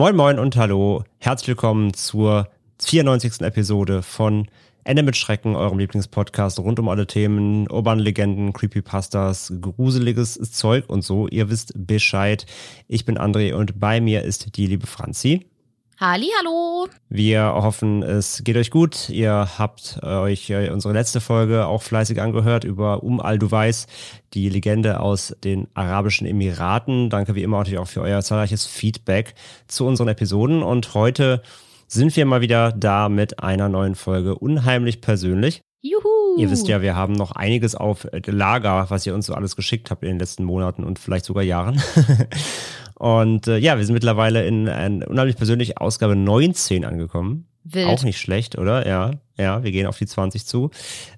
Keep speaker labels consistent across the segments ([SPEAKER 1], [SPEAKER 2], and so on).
[SPEAKER 1] Moin Moin und Hallo, herzlich willkommen zur 94. Episode von Ende mit Schrecken, eurem Lieblingspodcast rund um alle Themen, urbane Legenden, Creepypastas, gruseliges Zeug und so. Ihr wisst Bescheid. Ich bin André und bei mir ist die liebe Franzi.
[SPEAKER 2] Halli, hallo.
[SPEAKER 1] Wir hoffen, es geht euch gut. Ihr habt äh, euch äh, unsere letzte Folge auch fleißig angehört über Um al-Duwais, die Legende aus den Arabischen Emiraten. Danke wie immer natürlich auch für euer zahlreiches Feedback zu unseren Episoden. Und heute sind wir mal wieder da mit einer neuen Folge Unheimlich persönlich.
[SPEAKER 2] Juhu.
[SPEAKER 1] Ihr wisst ja, wir haben noch einiges auf Lager, was ihr uns so alles geschickt habt in den letzten Monaten und vielleicht sogar Jahren. und äh, ja, wir sind mittlerweile in ein unheimlich persönlich Ausgabe 19 angekommen.
[SPEAKER 2] Wild.
[SPEAKER 1] Auch nicht schlecht, oder? Ja, ja, wir gehen auf die 20 zu.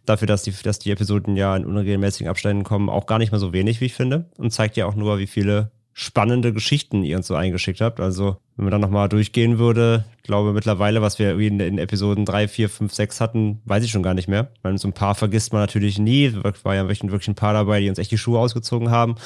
[SPEAKER 1] Dafür, dass die, dass die Episoden ja in unregelmäßigen Abständen kommen, auch gar nicht mehr so wenig, wie ich finde. Und zeigt ja auch nur, wie viele spannende Geschichten ihr uns so eingeschickt habt. Also, wenn man dann nochmal durchgehen würde, glaube mittlerweile, was wir in, in Episoden 3, 4, 5, 6 hatten, weiß ich schon gar nicht mehr. Weil so ein paar vergisst man natürlich nie. Es war ja wirklich, wirklich ein paar dabei, die uns echt die Schuhe ausgezogen haben.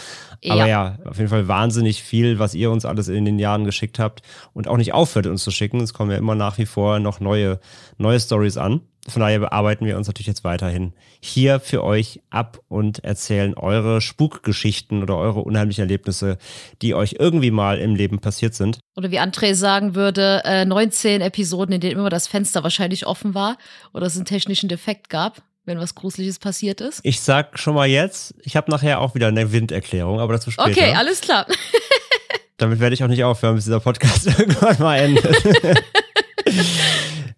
[SPEAKER 1] Aber ja, auf jeden Fall wahnsinnig viel, was ihr uns alles in den Jahren geschickt habt und auch nicht aufhört, uns zu schicken. Es kommen ja immer nach wie vor noch neue, neue Stories an. Von daher bearbeiten wir uns natürlich jetzt weiterhin hier für euch ab und erzählen eure Spukgeschichten oder eure unheimlichen Erlebnisse, die euch irgendwie mal im Leben passiert sind.
[SPEAKER 2] Oder wie André sagen würde, äh, 19 Episoden, in denen immer das Fenster wahrscheinlich offen war oder es einen technischen Defekt gab, wenn was Gruseliges passiert ist.
[SPEAKER 1] Ich sag schon mal jetzt, ich habe nachher auch wieder eine Winderklärung, aber dazu später.
[SPEAKER 2] Okay, alles klar.
[SPEAKER 1] Damit werde ich auch nicht aufhören, bis dieser Podcast irgendwann mal endet.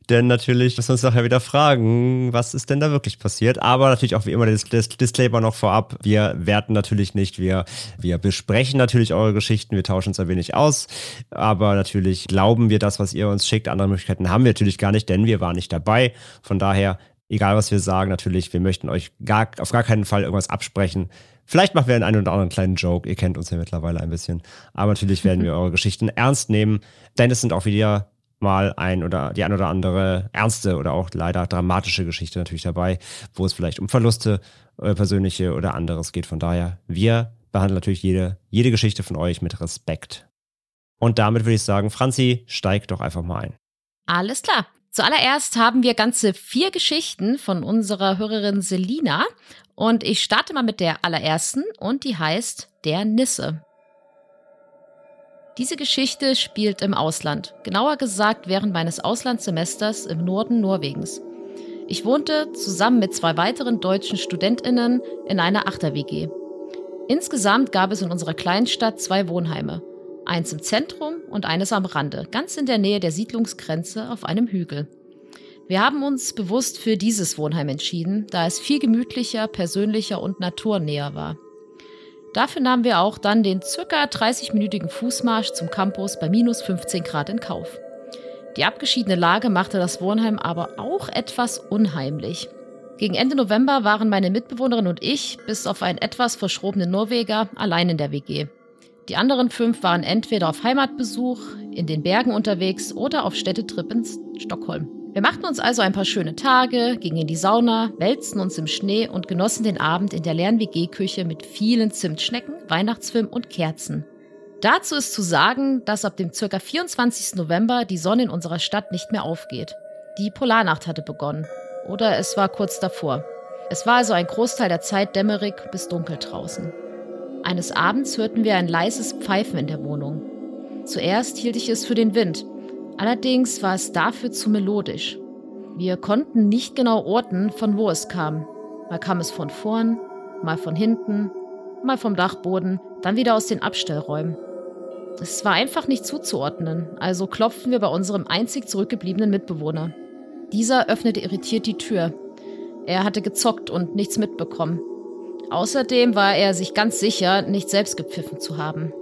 [SPEAKER 1] Denn natürlich müssen wir uns nachher wieder fragen, was ist denn da wirklich passiert. Aber natürlich auch wie immer das, Disclaimer noch vorab. Wir werten natürlich nicht, wir, wir besprechen natürlich eure Geschichten, wir tauschen uns ein wenig aus. Aber natürlich glauben wir das, was ihr uns schickt. Andere Möglichkeiten haben wir natürlich gar nicht, denn wir waren nicht dabei. Von daher, egal was wir sagen, natürlich, wir möchten euch gar, auf gar keinen Fall irgendwas absprechen. Vielleicht machen wir einen, einen oder anderen kleinen Joke. Ihr kennt uns ja mittlerweile ein bisschen. Aber natürlich werden wir eure Geschichten ernst nehmen, denn es sind auch wieder mal ein oder die ein oder andere ernste oder auch leider dramatische Geschichte natürlich dabei, wo es vielleicht um Verluste, äh, persönliche oder anderes geht. Von daher, wir behandeln natürlich jede, jede Geschichte von euch mit Respekt. Und damit würde ich sagen, Franzi, steig doch einfach mal ein.
[SPEAKER 2] Alles klar. Zuallererst haben wir ganze vier Geschichten von unserer Hörerin Selina. Und ich starte mal mit der allerersten und die heißt Der Nisse. Diese Geschichte spielt im Ausland, genauer gesagt während meines Auslandssemesters im Norden Norwegens. Ich wohnte zusammen mit zwei weiteren deutschen Studentinnen in einer Achter-WG. Insgesamt gab es in unserer Kleinstadt zwei Wohnheime, eins im Zentrum und eines am Rande, ganz in der Nähe der Siedlungsgrenze auf einem Hügel. Wir haben uns bewusst für dieses Wohnheim entschieden, da es viel gemütlicher, persönlicher und naturnäher war. Dafür nahmen wir auch dann den circa 30-minütigen Fußmarsch zum Campus bei minus 15 Grad in Kauf. Die abgeschiedene Lage machte das Wohnheim aber auch etwas unheimlich. Gegen Ende November waren meine Mitbewohnerin und ich, bis auf einen etwas verschrobenen Norweger, allein in der WG. Die anderen fünf waren entweder auf Heimatbesuch, in den Bergen unterwegs oder auf Städtetrip in Stockholm. Wir machten uns also ein paar schöne Tage, gingen in die Sauna, wälzten uns im Schnee und genossen den Abend in der leeren WG-Küche mit vielen Zimtschnecken, Weihnachtsfilm und Kerzen. Dazu ist zu sagen, dass ab dem ca. 24. November die Sonne in unserer Stadt nicht mehr aufgeht. Die Polarnacht hatte begonnen. Oder es war kurz davor. Es war also ein Großteil der Zeit dämmerig bis dunkel draußen. Eines Abends hörten wir ein leises Pfeifen in der Wohnung. Zuerst hielt ich es für den Wind. Allerdings war es dafür zu melodisch. Wir konnten nicht genau orten, von wo es kam. Mal kam es von vorn, mal von hinten, mal vom Dachboden, dann wieder aus den Abstellräumen. Es war einfach nicht zuzuordnen, also klopften wir bei unserem einzig zurückgebliebenen Mitbewohner. Dieser öffnete irritiert die Tür. Er hatte gezockt und nichts mitbekommen. Außerdem war er sich ganz sicher, nicht selbst gepfiffen zu haben.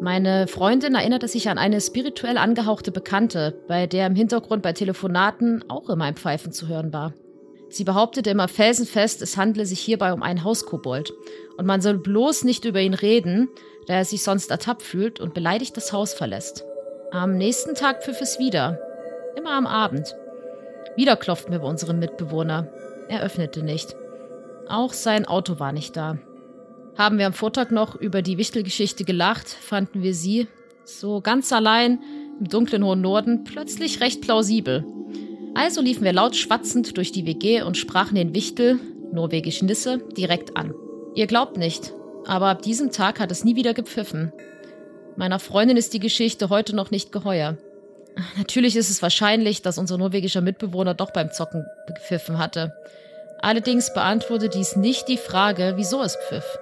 [SPEAKER 2] Meine Freundin erinnerte sich an eine spirituell angehauchte Bekannte, bei der im Hintergrund bei Telefonaten auch immer ein Pfeifen zu hören war. Sie behauptete immer felsenfest, es handle sich hierbei um einen Hauskobold und man soll bloß nicht über ihn reden, da er sich sonst ertappt fühlt und beleidigt das Haus verlässt. Am nächsten Tag pfiff es wieder, immer am Abend. Wieder klopften wir bei unserem Mitbewohner. Er öffnete nicht. Auch sein Auto war nicht da. Haben wir am Vortag noch über die Wichtelgeschichte gelacht, fanden wir sie, so ganz allein im dunklen hohen Norden, plötzlich recht plausibel. Also liefen wir laut schwatzend durch die WG und sprachen den Wichtel, norwegisch Nisse, direkt an. Ihr glaubt nicht, aber ab diesem Tag hat es nie wieder gepfiffen. Meiner Freundin ist die Geschichte heute noch nicht geheuer. Natürlich ist es wahrscheinlich, dass unser norwegischer Mitbewohner doch beim Zocken gepfiffen hatte. Allerdings beantwortet dies nicht die Frage, wieso es pfiff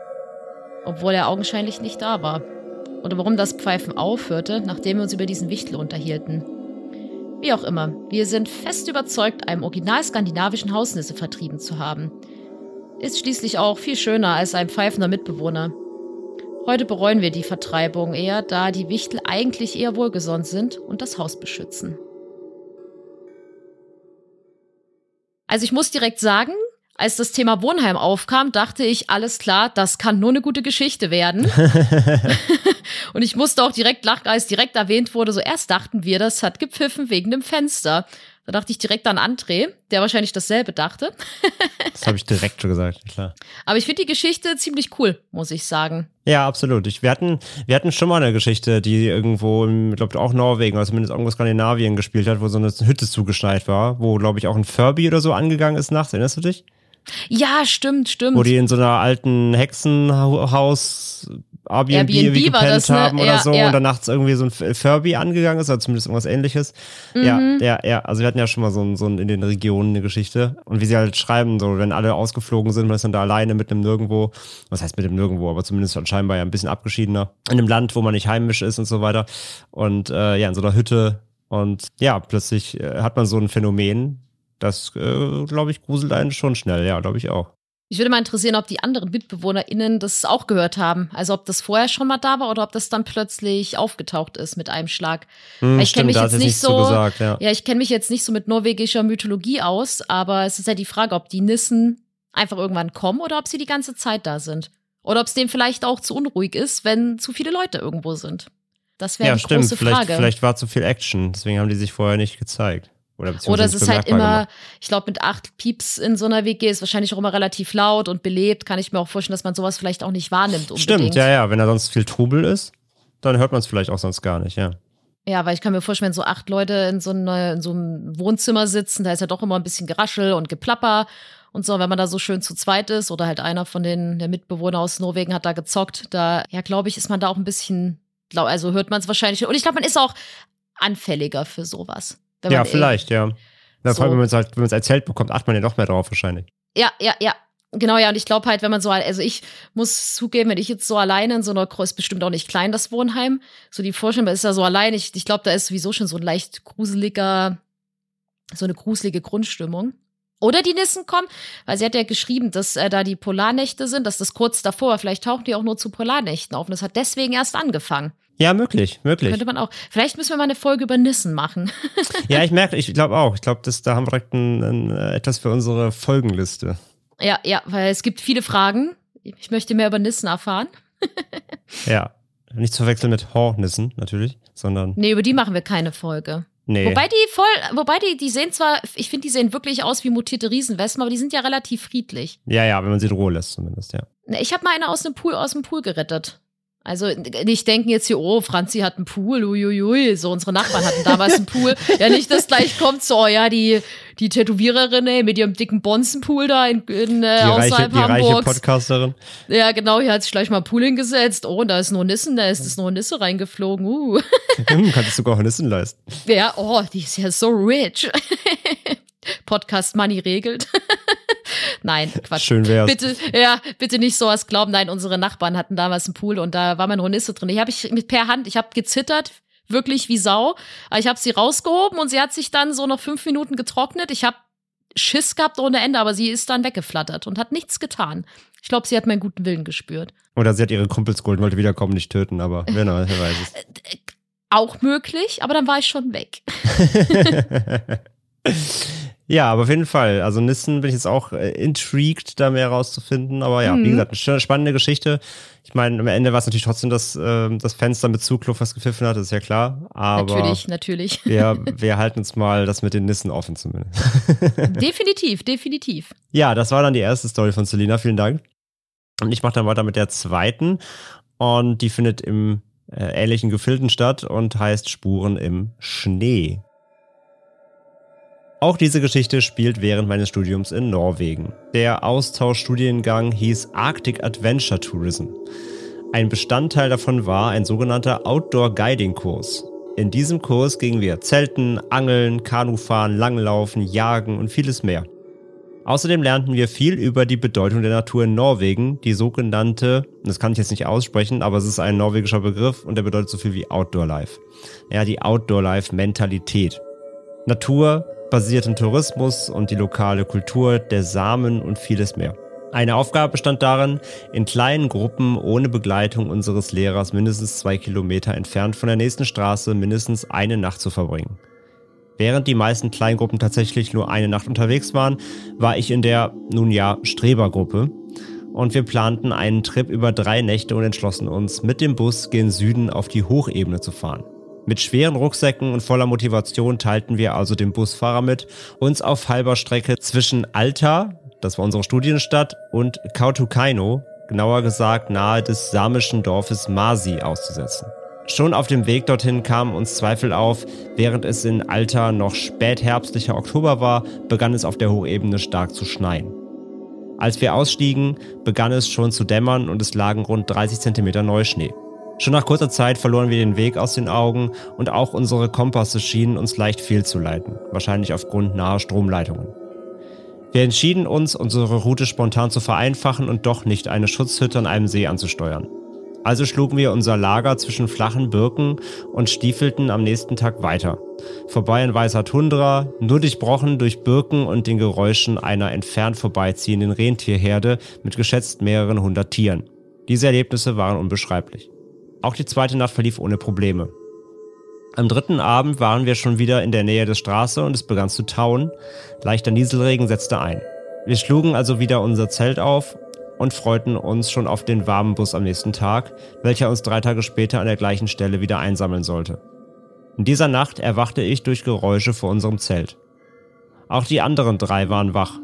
[SPEAKER 2] obwohl er augenscheinlich nicht da war. Oder warum das Pfeifen aufhörte, nachdem wir uns über diesen Wichtel unterhielten. Wie auch immer, wir sind fest überzeugt, einem original skandinavischen Hausnisse vertrieben zu haben. Ist schließlich auch viel schöner als ein pfeifender Mitbewohner. Heute bereuen wir die Vertreibung eher, da die Wichtel eigentlich eher wohlgesonnen sind und das Haus beschützen. Also ich muss direkt sagen, als das Thema Wohnheim aufkam, dachte ich, alles klar, das kann nur eine gute Geschichte werden. und ich musste auch direkt lachen, als direkt erwähnt wurde, so erst dachten wir, das hat gepfiffen wegen dem Fenster. Da dachte ich direkt an André, der wahrscheinlich dasselbe dachte.
[SPEAKER 1] das habe ich direkt schon gesagt, klar.
[SPEAKER 2] Aber ich finde die Geschichte ziemlich cool, muss ich sagen.
[SPEAKER 1] Ja, absolut. Ich, wir, hatten, wir hatten schon mal eine Geschichte, die irgendwo, ich glaube auch Norwegen, oder zumindest irgendwo Skandinavien gespielt hat, wo so eine Hütte zugeschneit war, wo, glaube ich, auch ein Furby oder so angegangen ist nachts. Erinnerst du dich?
[SPEAKER 2] Ja, stimmt, stimmt.
[SPEAKER 1] Wo die in so einer alten Hexenhaus Airbnb, Airbnb gepennt das, ne? haben oder ja, so ja. und dann nachts irgendwie so ein Furby angegangen ist, oder zumindest irgendwas ähnliches. Mhm. Ja, ja, ja. Also wir hatten ja schon mal so, ein, so ein in den Regionen eine Geschichte. Und wie sie halt schreiben, so wenn alle ausgeflogen sind, man ist dann da alleine mit einem Nirgendwo, was heißt mit dem Nirgendwo, aber zumindest scheinbar ja ein bisschen abgeschiedener, in einem Land, wo man nicht heimisch ist und so weiter. Und äh, ja, in so einer Hütte. Und ja, plötzlich äh, hat man so ein Phänomen, das, äh, glaube ich, gruselt einen schon schnell, ja, glaube ich auch.
[SPEAKER 2] Ich würde mal interessieren, ob die anderen MitbewohnerInnen das auch gehört haben. Also ob das vorher schon mal da war oder ob das dann plötzlich aufgetaucht ist mit einem Schlag.
[SPEAKER 1] Hm, ich kenne mich jetzt nicht so, gesagt, ja.
[SPEAKER 2] ja, ich kenne mich jetzt nicht so mit norwegischer Mythologie aus, aber es ist ja die Frage, ob die Nissen einfach irgendwann kommen oder ob sie die ganze Zeit da sind. Oder ob es denen vielleicht auch zu unruhig ist, wenn zu viele Leute irgendwo sind. Das wäre ja, die stimmt. große
[SPEAKER 1] Frage.
[SPEAKER 2] Vielleicht,
[SPEAKER 1] vielleicht war zu viel Action, deswegen haben die sich vorher nicht gezeigt.
[SPEAKER 2] Oder, Oder es ist halt immer, gemacht. ich glaube, mit acht Pieps in so einer WG ist wahrscheinlich auch immer relativ laut und belebt. Kann ich mir auch vorstellen, dass man sowas vielleicht auch nicht wahrnimmt. Unbedingt.
[SPEAKER 1] Stimmt, ja, ja. Wenn da sonst viel Trubel ist, dann hört man es vielleicht auch sonst gar nicht, ja.
[SPEAKER 2] Ja, weil ich kann mir vorstellen, wenn so acht Leute in so, eine, in so einem Wohnzimmer sitzen, da ist ja doch immer ein bisschen Geraschel und Geplapper und so. Wenn man da so schön zu zweit ist oder halt einer von den der Mitbewohner aus Norwegen hat da gezockt, da, ja, glaube ich, ist man da auch ein bisschen, also hört man es wahrscheinlich. Und ich glaube, man ist auch anfälliger für sowas
[SPEAKER 1] ja, vielleicht, ja. Na, so. Vor allem, wenn man es halt, wenn man es erzählt bekommt, achtet man ja noch mehr drauf wahrscheinlich.
[SPEAKER 2] Ja, ja, ja. Genau, ja, und ich glaube halt, wenn man so, also ich muss zugeben, wenn ich jetzt so alleine in so einer, ist bestimmt auch nicht klein, das Wohnheim, so die Vorstellung, ist ja so allein, ich, ich glaube, da ist sowieso schon so ein leicht gruseliger, so eine gruselige Grundstimmung. Oder die Nissen kommen, weil sie hat ja geschrieben, dass äh, da die Polarnächte sind, dass das kurz davor war. Vielleicht tauchen die auch nur zu Polarnächten auf und das hat deswegen erst angefangen.
[SPEAKER 1] Ja, möglich, möglich.
[SPEAKER 2] Könnte man auch. Vielleicht müssen wir mal eine Folge über Nissen machen.
[SPEAKER 1] ja, ich merke, ich glaube auch. Ich glaube, da haben wir direkt ein, ein, äh, etwas für unsere Folgenliste.
[SPEAKER 2] Ja, ja, weil es gibt viele Fragen. Ich möchte mehr über Nissen erfahren.
[SPEAKER 1] ja, nicht zu verwechseln mit Hornissen natürlich, sondern.
[SPEAKER 2] Nee, über die machen wir keine Folge. Nee. Wobei die voll, wobei die, die sehen zwar, ich finde, die sehen wirklich aus wie mutierte Riesenwespen, aber die sind ja relativ friedlich.
[SPEAKER 1] Ja, ja, wenn man sie in Ruhe lässt zumindest, ja.
[SPEAKER 2] Ich habe mal eine aus dem Pool, aus dem Pool gerettet. Also nicht denken jetzt hier, oh, Franzi hat einen Pool, uiuiui, so unsere Nachbarn hatten damals einen Pool. Ja, nicht, dass gleich kommt so, oh ja, die, die Tätowiererin ey, mit ihrem dicken Bonzenpool da in, in äh, die außerhalb
[SPEAKER 1] reiche, Die reiche Podcasterin.
[SPEAKER 2] Ja, genau, hier hat sich gleich mal ein Pool hingesetzt. Oh, da ist nur Nissen, da ist das nur Nisse reingeflogen. Uh.
[SPEAKER 1] Hm, kannst du sogar Nissen leisten.
[SPEAKER 2] Ja, oh, die ist ja so rich. Podcast Money regelt. Nein, Quatsch.
[SPEAKER 1] Schön wär's.
[SPEAKER 2] Bitte, ja, bitte nicht sowas glauben. Nein, unsere Nachbarn hatten damals einen Pool und da war meine Hornisse drin. Die habe ich mit per Hand, ich habe gezittert, wirklich wie Sau. Aber ich habe sie rausgehoben und sie hat sich dann so noch fünf Minuten getrocknet. Ich habe Schiss gehabt ohne Ende, aber sie ist dann weggeflattert und hat nichts getan. Ich glaube, sie hat meinen guten Willen gespürt.
[SPEAKER 1] Oder sie hat ihre Kumpels geholt, wollte wiederkommen, nicht töten, aber wer, wer weiß es.
[SPEAKER 2] Auch möglich, aber dann war ich schon weg.
[SPEAKER 1] Ja, aber auf jeden Fall. Also Nissen bin ich jetzt auch äh, intrigued, da mehr rauszufinden. Aber ja, mhm. wie gesagt, eine spannende Geschichte. Ich meine, am Ende war es natürlich trotzdem das, äh, das Fenster mit Zugluft, was gepfiffen hat, ist ja klar. Aber
[SPEAKER 2] natürlich, natürlich.
[SPEAKER 1] Wir, wir halten uns mal das mit den Nissen offen zumindest.
[SPEAKER 2] definitiv, definitiv.
[SPEAKER 1] Ja, das war dann die erste Story von Selina. Vielen Dank. Und ich mache dann weiter mit der zweiten. Und die findet im äh, ähnlichen Gefilden statt und heißt Spuren im Schnee. Auch diese Geschichte spielt während meines Studiums in Norwegen. Der Austauschstudiengang hieß Arctic Adventure Tourism. Ein Bestandteil davon war ein sogenannter Outdoor Guiding Kurs. In diesem Kurs gingen wir Zelten, Angeln, Kanufahren, Langlaufen, Jagen und vieles mehr. Außerdem lernten wir viel über die Bedeutung der Natur in Norwegen, die sogenannte, das kann ich jetzt nicht aussprechen, aber es ist ein norwegischer Begriff und der bedeutet so viel wie Outdoor Life. Ja, die Outdoor Life Mentalität. Natur, basierten Tourismus und die lokale Kultur, der Samen und vieles mehr. Eine Aufgabe bestand darin, in kleinen Gruppen ohne Begleitung unseres Lehrers mindestens zwei Kilometer entfernt von der nächsten Straße mindestens eine Nacht zu verbringen. Während die meisten Kleingruppen tatsächlich nur eine Nacht unterwegs waren, war ich in der, nun ja, Strebergruppe. Und wir planten einen Trip über drei Nächte und entschlossen uns, mit dem Bus gen Süden auf die Hochebene zu fahren. Mit schweren Rucksäcken und voller Motivation teilten wir also dem Busfahrer mit, uns auf halber Strecke zwischen Alta, das war unsere Studienstadt, und Kautokeino, genauer gesagt nahe des samischen Dorfes Masi, auszusetzen. Schon auf dem Weg dorthin kamen uns Zweifel auf. Während es in Alta noch spätherbstlicher Oktober war, begann es auf der Hochebene stark zu schneien. Als wir ausstiegen, begann es schon zu dämmern und es lagen rund 30 Zentimeter Neuschnee. Schon nach kurzer Zeit verloren wir den Weg aus den Augen und auch unsere Kompasse schienen uns leicht fehlzuleiten, wahrscheinlich aufgrund naher Stromleitungen. Wir entschieden uns, unsere Route spontan zu vereinfachen und doch nicht eine Schutzhütte an einem See anzusteuern. Also schlugen wir unser Lager zwischen flachen Birken und stiefelten am nächsten Tag weiter. Vorbei in weißer Tundra, nur durchbrochen durch Birken und den Geräuschen einer entfernt vorbeiziehenden Rentierherde mit geschätzt mehreren hundert Tieren. Diese Erlebnisse waren unbeschreiblich. Auch die zweite Nacht verlief ohne Probleme. Am dritten Abend waren wir schon wieder in der Nähe der Straße und es begann zu tauen. Leichter Nieselregen setzte ein. Wir schlugen also wieder unser Zelt auf und freuten uns schon auf den warmen Bus am nächsten Tag, welcher uns drei Tage später an der gleichen Stelle wieder einsammeln sollte. In dieser Nacht erwachte ich durch Geräusche vor unserem Zelt. Auch die anderen drei waren wach.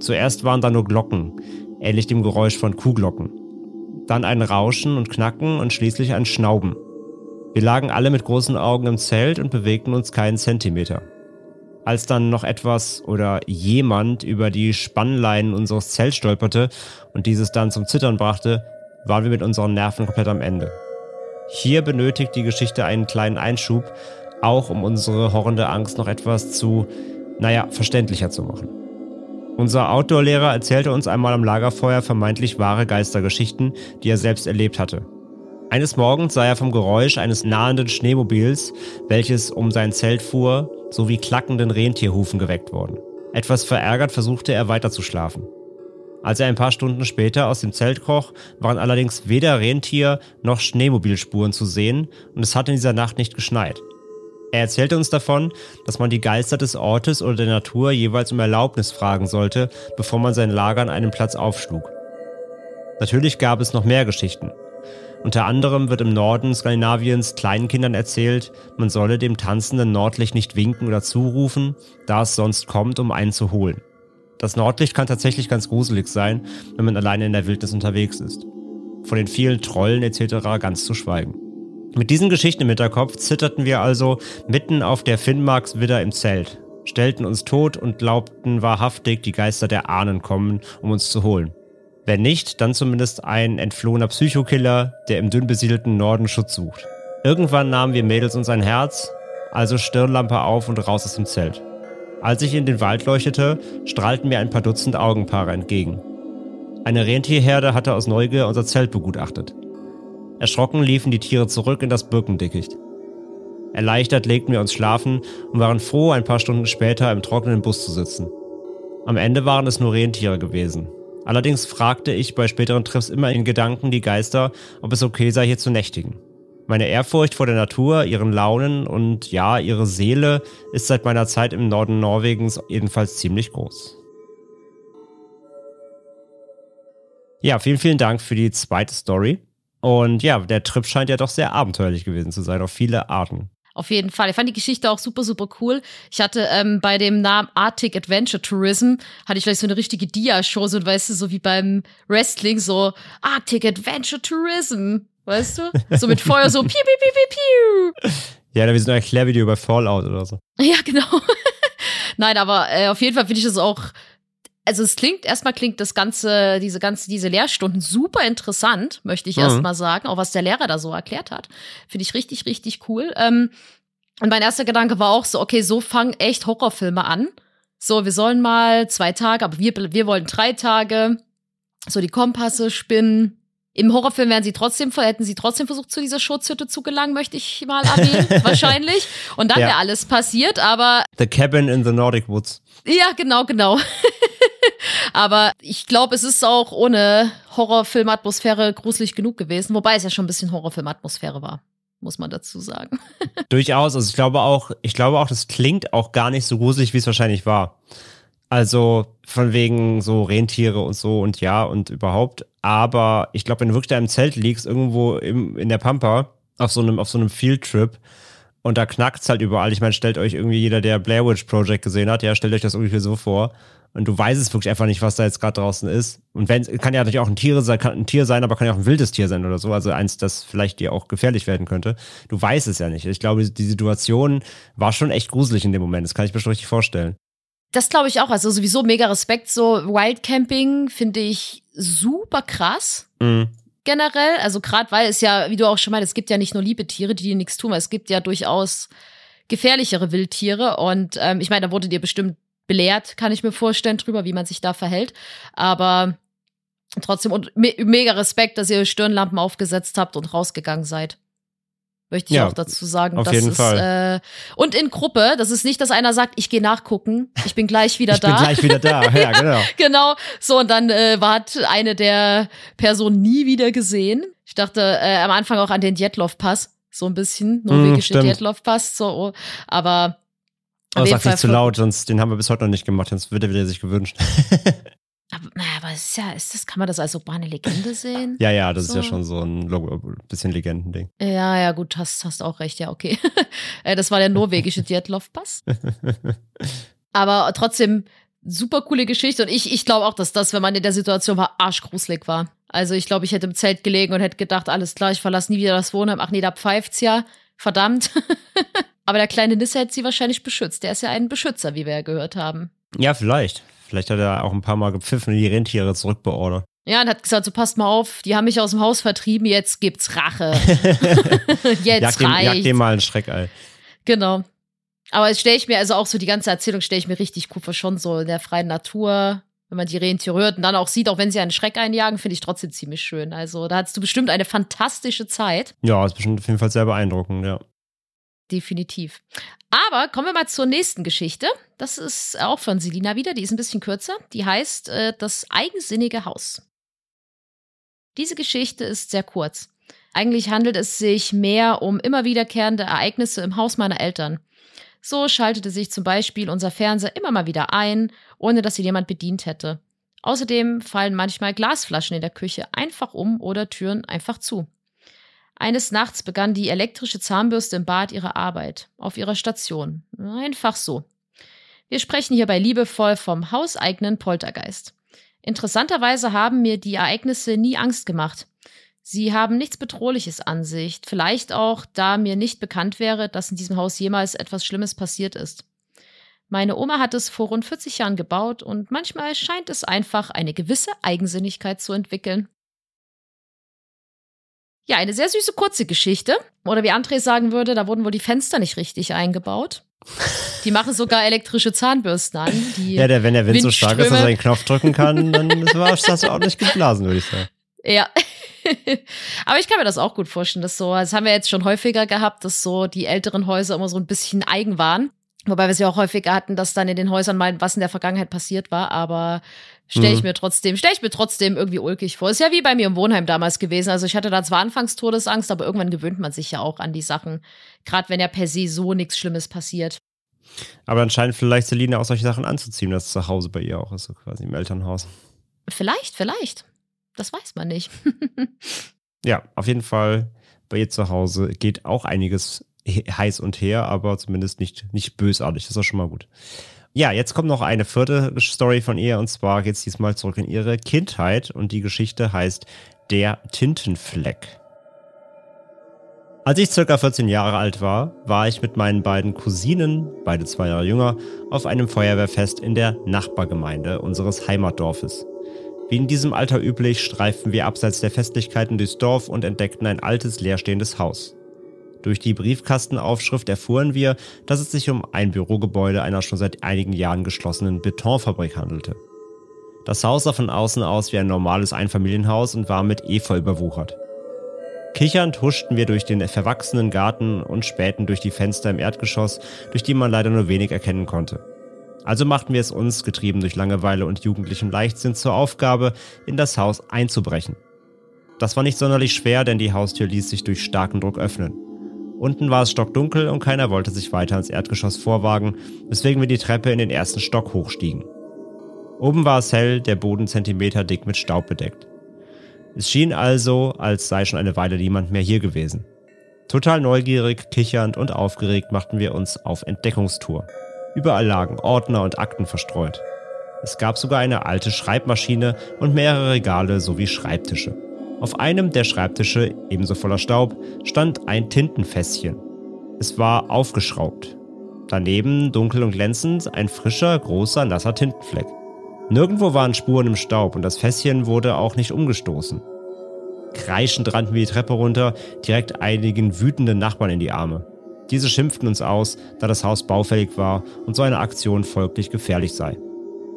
[SPEAKER 1] Zuerst waren da nur Glocken, ähnlich dem Geräusch von Kuhglocken dann ein Rauschen und Knacken und schließlich ein Schnauben. Wir lagen alle mit großen Augen im Zelt und bewegten uns keinen Zentimeter. Als dann noch etwas oder jemand über die Spannleinen unseres Zelts stolperte und dieses dann zum Zittern brachte, waren wir mit unseren Nerven komplett am Ende. Hier benötigt die Geschichte einen kleinen Einschub, auch um unsere horrende Angst noch etwas zu, naja, verständlicher zu machen. Unser Outdoor-Lehrer erzählte uns einmal am Lagerfeuer vermeintlich wahre Geistergeschichten, die er selbst erlebt hatte. Eines Morgens sei er vom Geräusch eines nahenden Schneemobils, welches um sein Zelt fuhr, sowie klackenden Rentierhufen geweckt worden. Etwas verärgert versuchte er weiter zu schlafen. Als er ein paar Stunden später aus dem Zelt kroch, waren allerdings weder Rentier noch Schneemobilspuren zu sehen und es hatte in dieser Nacht nicht geschneit. Er erzählte uns davon, dass man die Geister des Ortes oder der Natur jeweils um Erlaubnis fragen sollte, bevor man sein Lager an einem Platz aufschlug. Natürlich gab es noch mehr Geschichten. Unter anderem wird im Norden Skandinaviens kleinen Kindern erzählt, man solle dem tanzenden Nordlicht nicht winken oder zurufen, da es sonst kommt, um einen zu holen. Das Nordlicht kann tatsächlich ganz gruselig sein, wenn man alleine in der Wildnis unterwegs ist. Von den vielen Trollen etc. ganz zu schweigen. Mit diesen Geschichten im Hinterkopf zitterten wir also mitten auf der Finnmarkswidder im Zelt, stellten uns tot und glaubten wahrhaftig, die Geister der Ahnen kommen, um uns zu holen. Wenn nicht, dann zumindest ein entflohener Psychokiller, der im dünn besiedelten Norden Schutz sucht. Irgendwann nahmen wir Mädels uns ein Herz, also Stirnlampe auf und raus aus dem Zelt. Als ich in den Wald leuchtete, strahlten mir ein paar Dutzend Augenpaare entgegen. Eine Rentierherde hatte aus Neugier unser Zelt begutachtet. Erschrocken liefen die Tiere zurück in das Birkendickicht. Erleichtert legten wir uns schlafen und waren froh, ein paar Stunden später im trockenen Bus zu sitzen. Am Ende waren es nur Rentiere gewesen. Allerdings fragte ich bei späteren Trips immer in Gedanken die Geister, ob es okay sei, hier zu nächtigen. Meine Ehrfurcht vor der Natur, ihren Launen und ja, ihre Seele ist seit meiner Zeit im Norden Norwegens jedenfalls ziemlich groß. Ja, vielen, vielen Dank für die zweite Story. Und ja, der Trip scheint ja doch sehr abenteuerlich gewesen zu sein, auf viele Arten.
[SPEAKER 2] Auf jeden Fall. Ich fand die Geschichte auch super, super cool. Ich hatte ähm, bei dem Namen Arctic Adventure Tourism, hatte ich vielleicht so eine richtige Dia-Show, so, weißt du, so wie beim Wrestling, so Arctic Adventure Tourism, weißt du? So mit Feuer, so piu, piu, piu, piu, piu.
[SPEAKER 1] Ja, da wie so ein Erklärvideo bei Fallout oder so.
[SPEAKER 2] Ja, genau. Nein, aber äh, auf jeden Fall finde ich das auch also es klingt, erstmal klingt das ganze, diese ganze, diese Lehrstunden super interessant, möchte ich mhm. erstmal sagen, auch was der Lehrer da so erklärt hat. Finde ich richtig, richtig cool. Ähm, und mein erster Gedanke war auch so, okay, so fangen echt Horrorfilme an. So, wir sollen mal zwei Tage, aber wir, wir wollen drei Tage. So die Kompasse spinnen. Im Horrorfilm wären sie trotzdem, hätten sie trotzdem versucht, zu dieser Schutzhütte zu gelangen, möchte ich mal erwähnen, wahrscheinlich. Und dann ja. wäre alles passiert, aber.
[SPEAKER 1] The Cabin in the Nordic Woods.
[SPEAKER 2] Ja, genau, genau. Aber ich glaube, es ist auch ohne Horrorfilmatmosphäre gruselig genug gewesen, wobei es ja schon ein bisschen Horrorfilmatmosphäre war muss man dazu sagen.
[SPEAKER 1] Durchaus. Also ich glaube auch, ich glaube auch, das klingt auch gar nicht so gruselig, wie es wahrscheinlich war. Also von wegen so Rentiere und so und ja und überhaupt. Aber ich glaube, wenn du wirklich da im Zelt liegst, irgendwo im, in der Pampa, auf so einem, auf so einem Fieldtrip, und da knackt's halt überall. Ich meine, stellt euch irgendwie jeder, der Blair Witch Project gesehen hat, ja, stellt euch das irgendwie so vor und du weißt es wirklich einfach nicht, was da jetzt gerade draußen ist. Und wenn kann ja natürlich auch ein Tier sein, kann ein Tier sein, aber kann ja auch ein wildes Tier sein oder so, also eins, das vielleicht dir auch gefährlich werden könnte. Du weißt es ja nicht. Ich glaube, die Situation war schon echt gruselig in dem Moment. Das kann ich mir schon richtig vorstellen.
[SPEAKER 2] Das glaube ich auch. Also sowieso mega Respekt. So Wildcamping finde ich super krass. Mhm. Generell, also gerade weil es ja, wie du auch schon meinst, es gibt ja nicht nur liebe Tiere, die dir nichts tun, es gibt ja durchaus gefährlichere Wildtiere. Und ähm, ich meine, da wurde dir bestimmt belehrt, kann ich mir vorstellen, drüber, wie man sich da verhält. Aber trotzdem und me mega Respekt, dass ihr Stirnlampen aufgesetzt habt und rausgegangen seid. Möchte ich ja, auch dazu sagen.
[SPEAKER 1] Auf jeden
[SPEAKER 2] ist,
[SPEAKER 1] Fall.
[SPEAKER 2] Äh, und in Gruppe, das ist nicht, dass einer sagt, ich gehe nachgucken, ich bin gleich wieder
[SPEAKER 1] ich
[SPEAKER 2] da.
[SPEAKER 1] Ich bin gleich wieder da, ja, genau.
[SPEAKER 2] genau. So, und dann äh, war eine der Personen nie wieder gesehen. Ich dachte äh, am Anfang auch an den Djetlov-Pass, so ein bisschen, norwegische mm, Djetlov-Pass, so, aber
[SPEAKER 1] aber sag nicht zu laut, sonst den haben wir bis heute noch nicht gemacht, sonst würde er wieder sich gewünscht.
[SPEAKER 2] aber, naja, aber ist ja, ist das, kann man das als urbane Legende sehen?
[SPEAKER 1] ja, ja, das so. ist ja schon so ein Logo, bisschen Legendending.
[SPEAKER 2] Ja, ja, gut, hast, hast auch recht, ja, okay. Äh, das war der norwegische Dietlov-Pass. aber trotzdem, super coole Geschichte. Und ich, ich glaube auch, dass das, wenn man in der Situation war, arschgruselig war. Also ich glaube, ich hätte im Zelt gelegen und hätte gedacht, alles klar, ich verlasse nie wieder das Wohnheim. Ach nee, da pfeift's ja. Verdammt. Aber der kleine Nisse hätte sie wahrscheinlich beschützt. Der ist ja ein Beschützer, wie wir ja gehört haben.
[SPEAKER 1] Ja, vielleicht. Vielleicht hat er auch ein paar Mal gepfiffen und die Rentiere zurückbeordert.
[SPEAKER 2] Ja, und hat gesagt, so passt mal auf, die haben mich aus dem Haus vertrieben, jetzt gibt's Rache. jetzt
[SPEAKER 1] jag dem, jag dem mal einen Schreckei.
[SPEAKER 2] Genau. Aber jetzt stelle ich mir, also auch so die ganze Erzählung stelle ich mir richtig cool vor, schon so in der freien Natur, wenn man die Rentiere hört und dann auch sieht, auch wenn sie einen Schreck einjagen, finde ich trotzdem ziemlich schön. Also da hattest du bestimmt eine fantastische Zeit.
[SPEAKER 1] Ja, ist bestimmt auf jeden Fall sehr beeindruckend, ja.
[SPEAKER 2] Definitiv. Aber kommen wir mal zur nächsten Geschichte. Das ist auch von Selina wieder. Die ist ein bisschen kürzer. Die heißt äh, Das eigensinnige Haus. Diese Geschichte ist sehr kurz. Eigentlich handelt es sich mehr um immer wiederkehrende Ereignisse im Haus meiner Eltern. So schaltete sich zum Beispiel unser Fernseher immer mal wieder ein, ohne dass ihn jemand bedient hätte. Außerdem fallen manchmal Glasflaschen in der Küche einfach um oder Türen einfach zu. Eines Nachts begann die elektrische Zahnbürste im Bad ihre Arbeit, auf ihrer Station. Einfach so. Wir sprechen hierbei liebevoll vom hauseigenen Poltergeist. Interessanterweise haben mir die Ereignisse nie Angst gemacht. Sie haben nichts Bedrohliches an sich, vielleicht auch, da mir nicht bekannt wäre, dass in diesem Haus jemals etwas Schlimmes passiert ist. Meine Oma hat es vor rund 40 Jahren gebaut und manchmal scheint es einfach eine gewisse Eigensinnigkeit zu entwickeln. Ja, eine sehr süße kurze Geschichte. Oder wie André sagen würde, da wurden wohl die Fenster nicht richtig eingebaut. Die machen sogar elektrische Zahnbürsten an.
[SPEAKER 1] ja, der, wenn der Wind so stark ist, dass er einen Knopf drücken kann, dann war das auch nicht geblasen, würde ich sagen.
[SPEAKER 2] Ja. Aber ich kann mir das auch gut vorstellen, dass so, das haben wir jetzt schon häufiger gehabt, dass so die älteren Häuser immer so ein bisschen eigen waren. Wobei wir es ja auch häufiger hatten, dass dann in den Häusern mal was in der Vergangenheit passiert war, aber stelle ich
[SPEAKER 1] Mhm.
[SPEAKER 2] mir trotzdem, stelle ich mir trotzdem irgendwie ulkig vor. Ist ja wie bei mir im Wohnheim damals gewesen. Also ich hatte da zwar anfangs Todesangst, aber irgendwann gewöhnt man sich ja auch an die Sachen. Gerade wenn ja per se so nichts Schlimmes passiert.
[SPEAKER 1] Aber dann scheint vielleicht Selina auch solche Sachen anzuziehen, dass es zu Hause bei ihr auch ist, so quasi im Elternhaus.
[SPEAKER 2] Vielleicht, vielleicht. Das weiß man nicht.
[SPEAKER 1] Ja, auf jeden Fall bei ihr zu Hause geht auch einiges he- heiß und her, aber zumindest nicht, nicht bösartig. Das ist auch schon mal gut. Ja, jetzt kommt noch eine vierte Story von ihr und zwar geht es diesmal zurück in ihre Kindheit und die Geschichte heißt Der Tintenfleck. Als ich circa 14 Jahre alt war, war ich mit meinen beiden Cousinen, beide zwei Jahre jünger, auf einem Feuerwehrfest in der Nachbargemeinde unseres Heimatdorfes. Wie in diesem Alter üblich, streiften wir abseits der Festlichkeiten durchs Dorf und entdeckten ein altes, leerstehendes Haus. Durch die Briefkastenaufschrift erfuhren wir, dass es sich um ein Bürogebäude einer schon seit einigen Jahren geschlossenen Betonfabrik handelte. Das Haus sah von außen aus wie ein normales Einfamilienhaus und war mit Efeu überwuchert. Kichernd huschten wir durch den verwachsenen Garten und spähten durch die Fenster im Erdgeschoss, durch die man leider nur wenig erkennen konnte. Also machten wir es uns, getrieben durch Langeweile und jugendlichem Leichtsinn, zur Aufgabe, in das Haus einzubrechen. Das war nicht sonderlich schwer, denn die Haustür ließ sich durch starken Druck öffnen. Unten war es stockdunkel und keiner wollte sich weiter ans Erdgeschoss vorwagen, weswegen wir die Treppe in den ersten Stock hochstiegen. Oben war es hell, der Boden zentimeterdick mit Staub bedeckt. Es schien also, als sei schon eine Weile niemand mehr hier gewesen. Total neugierig, kichernd und aufgeregt machten wir uns auf Entdeckungstour. Überall lagen Ordner und Akten verstreut. Es gab sogar eine alte Schreibmaschine und mehrere Regale sowie Schreibtische. Auf einem der Schreibtische, ebenso voller Staub, stand ein Tintenfässchen. Es war aufgeschraubt. Daneben, dunkel und glänzend, ein frischer, großer, nasser Tintenfleck. Nirgendwo waren Spuren im Staub und das Fässchen wurde auch nicht umgestoßen. Kreischend rannten wir die Treppe runter, direkt einigen wütenden Nachbarn in die Arme. Diese schimpften uns aus, da das Haus baufällig war und so eine Aktion folglich gefährlich sei.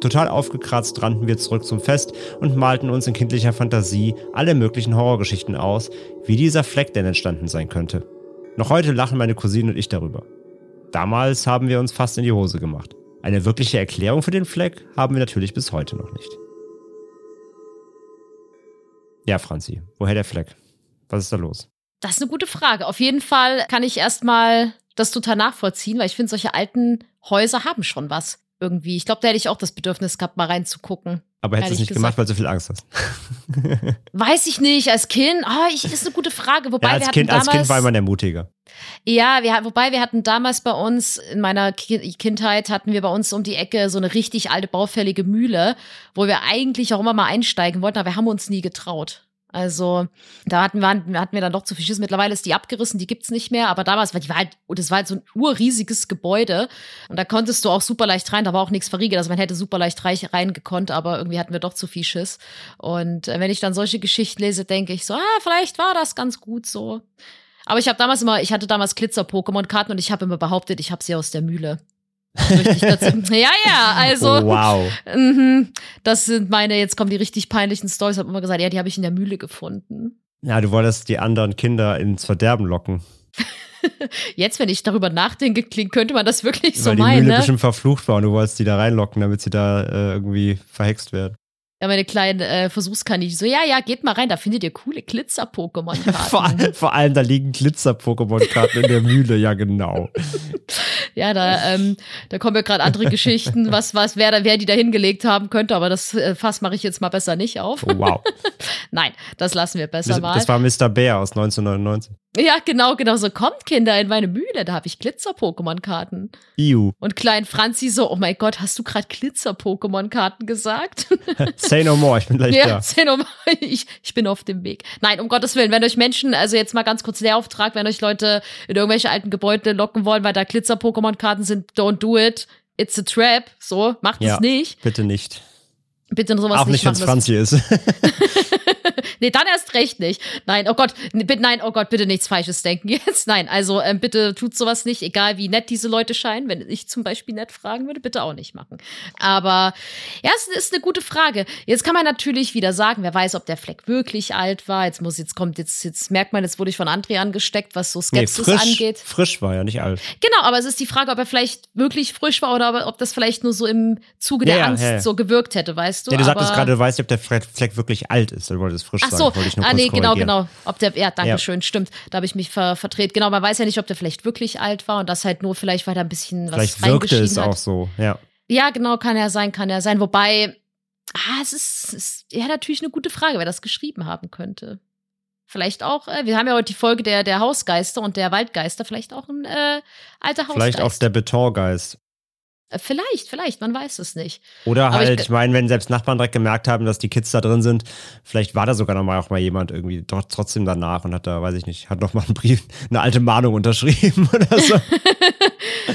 [SPEAKER 1] Total aufgekratzt rannten wir zurück zum Fest und malten uns in kindlicher Fantasie alle möglichen Horrorgeschichten aus, wie dieser Fleck denn entstanden sein könnte. Noch heute lachen meine Cousine und ich darüber. Damals haben wir uns fast in die Hose gemacht. Eine wirkliche Erklärung für den Fleck haben wir natürlich bis heute noch nicht. Ja, Franzi, woher der Fleck? Was ist da los?
[SPEAKER 2] Das ist eine gute Frage. Auf jeden Fall kann ich erstmal das total nachvollziehen, weil ich finde, solche alten Häuser haben schon was irgendwie. Ich glaube, da hätte ich auch das Bedürfnis gehabt, mal reinzugucken.
[SPEAKER 1] Aber hättest du es nicht gemacht,
[SPEAKER 2] gesagt.
[SPEAKER 1] weil du so viel Angst hast.
[SPEAKER 2] Weiß ich nicht, als Kind, ah, ich, ist eine gute Frage. Wobei
[SPEAKER 1] Ja,
[SPEAKER 2] wir
[SPEAKER 1] als,
[SPEAKER 2] hatten
[SPEAKER 1] kind, als
[SPEAKER 2] damals,
[SPEAKER 1] Kind war man der Mutiger.
[SPEAKER 2] Ja, wir, wobei wir hatten damals bei uns, in meiner Ki Kindheit, hatten wir bei uns um die Ecke so eine richtig alte, baufällige Mühle, wo wir eigentlich auch immer mal einsteigen wollten, aber wir haben uns nie getraut. Also, da hatten wir, hatten wir dann doch zu viel Schiss. Mittlerweile ist die abgerissen, die gibt's nicht mehr, aber damals war die war halt, und das war halt so ein urriesiges Gebäude. Und da konntest du auch super leicht rein, da war auch nichts verriegelt. Also man hätte super leicht reingekonnt, aber irgendwie hatten wir doch zu viel Schiss. Und äh, wenn ich dann solche Geschichten lese, denke ich so, ah, vielleicht war das ganz gut so. Aber ich habe damals immer, ich hatte damals Glitzer-Pokémon-Karten und ich habe immer behauptet, ich habe sie aus der Mühle. Ja, ja, also
[SPEAKER 1] wow.
[SPEAKER 2] mhm, das sind meine, jetzt kommen die richtig peinlichen Stories. Habe immer gesagt, ja, die habe ich in der Mühle gefunden.
[SPEAKER 1] Ja, du wolltest die anderen Kinder ins Verderben locken.
[SPEAKER 2] Jetzt, wenn ich darüber nachdenke, klingt, könnte man das wirklich so
[SPEAKER 1] weil die
[SPEAKER 2] meinen,
[SPEAKER 1] Mühle
[SPEAKER 2] ne?
[SPEAKER 1] bestimmt verflucht war und du wolltest die da reinlocken, damit sie da äh, irgendwie verhext werden.
[SPEAKER 2] Ja, meine kleinen äh, Versuchskaninchen so, ja, ja, geht mal rein, da findet ihr coole
[SPEAKER 1] Vor,
[SPEAKER 2] Glitzer-Pokémon-Karten.
[SPEAKER 1] all- vor allem, da liegen Glitzer-Pokémon-Karten in der Mühle, ja genau.
[SPEAKER 2] ja, da, ähm, da kommen ja gerade andere Geschichten, was, was, wer, da, wer die da hingelegt haben könnte, aber das äh, Fass mache ich jetzt mal besser nicht auf.
[SPEAKER 1] Oh, wow.
[SPEAKER 2] Nein, das lassen wir besser
[SPEAKER 1] Das,
[SPEAKER 2] mal.
[SPEAKER 1] das war Mr. Bear aus 1999.
[SPEAKER 2] Ja, genau, genau so. Kommt, Kinder, in meine Mühle, da habe ich Glitzer-Pokémon-Karten.
[SPEAKER 1] Iu.
[SPEAKER 2] Und Klein Franzi so, oh mein Gott, hast du gerade Glitzer-Pokémon-Karten gesagt?
[SPEAKER 1] Say no more, ich bin gleich
[SPEAKER 2] ja,
[SPEAKER 1] da.
[SPEAKER 2] seh noch mal, ich, ich bin auf dem Weg. Nein, um Gottes Willen, wenn euch Menschen, also jetzt mal ganz kurz Lehrauftrag, wenn euch Leute in irgendwelche alten Gebäude locken wollen, weil da Glitzer-Pokémon-Karten sind, don't do it. It's a trap. So, macht
[SPEAKER 1] Ja.
[SPEAKER 2] es nicht.
[SPEAKER 1] Bitte nicht.
[SPEAKER 2] Bitte sowas
[SPEAKER 1] Auch nicht, wenn es Franzi ist.
[SPEAKER 2] nee, dann erst recht nicht. Nein, oh Gott, bitte, nein, oh Gott, bitte nichts Falsches denken jetzt. Nein, also ähm, bitte tut sowas nicht, egal wie nett diese Leute scheinen. Wenn ich zum Beispiel nett fragen würde, bitte auch nicht machen. Aber ja, es ist eine gute Frage. Jetzt kann man natürlich wieder sagen, wer weiß, ob der Fleck wirklich alt war. Jetzt muss, jetzt kommt, jetzt, jetzt merkt man, jetzt wurde ich von André angesteckt, was so
[SPEAKER 1] Nee,
[SPEAKER 2] Skepsis
[SPEAKER 1] frisch,
[SPEAKER 2] angeht.
[SPEAKER 1] frisch war ja nicht alt.
[SPEAKER 2] Genau, aber es ist die Frage, ob er vielleicht wirklich frisch war oder ob, das vielleicht nur so im Zuge
[SPEAKER 1] Ja,
[SPEAKER 2] der
[SPEAKER 1] ja,
[SPEAKER 2] Angst
[SPEAKER 1] ja.
[SPEAKER 2] so gewirkt hätte, weißt du?
[SPEAKER 1] Ja, du sagtest gerade, du weißt nicht, ob der Fleck wirklich alt ist. Du wolltest frisch
[SPEAKER 2] Ach
[SPEAKER 1] sagen.
[SPEAKER 2] so,
[SPEAKER 1] wollte ich nur
[SPEAKER 2] ah, nee, genau, genau. Ob der, ja, danke schön, stimmt. Da habe ich mich ver verdreht. Genau, man weiß ja nicht, ob der vielleicht wirklich alt war und das halt nur vielleicht, weil da ein bisschen was
[SPEAKER 1] Vielleicht wirkte es
[SPEAKER 2] reingeschieden
[SPEAKER 1] auch
[SPEAKER 2] hat.
[SPEAKER 1] so, ja.
[SPEAKER 2] Ja, genau, kann ja sein, kann ja sein. Wobei, ah, es ist, ist ja natürlich eine gute Frage, wer das geschrieben haben könnte. Vielleicht auch, äh, wir haben ja heute die Folge der, der Hausgeister und der Waldgeister, vielleicht auch ein äh, alter Hausgeist.
[SPEAKER 1] Vielleicht auch der Betongeist.
[SPEAKER 2] Äh, Vielleicht, vielleicht, man weiß es nicht.
[SPEAKER 1] Oder
[SPEAKER 2] Aber ich-
[SPEAKER 1] halt, ich, meine, wenn selbst Nachbarn direkt gemerkt haben, dass die Kids da drin sind, vielleicht war da sogar noch mal auch mal jemand irgendwie doch trotzdem danach und hat da, weiß ich nicht, hat noch mal einen Brief, eine alte Mahnung unterschrieben oder so.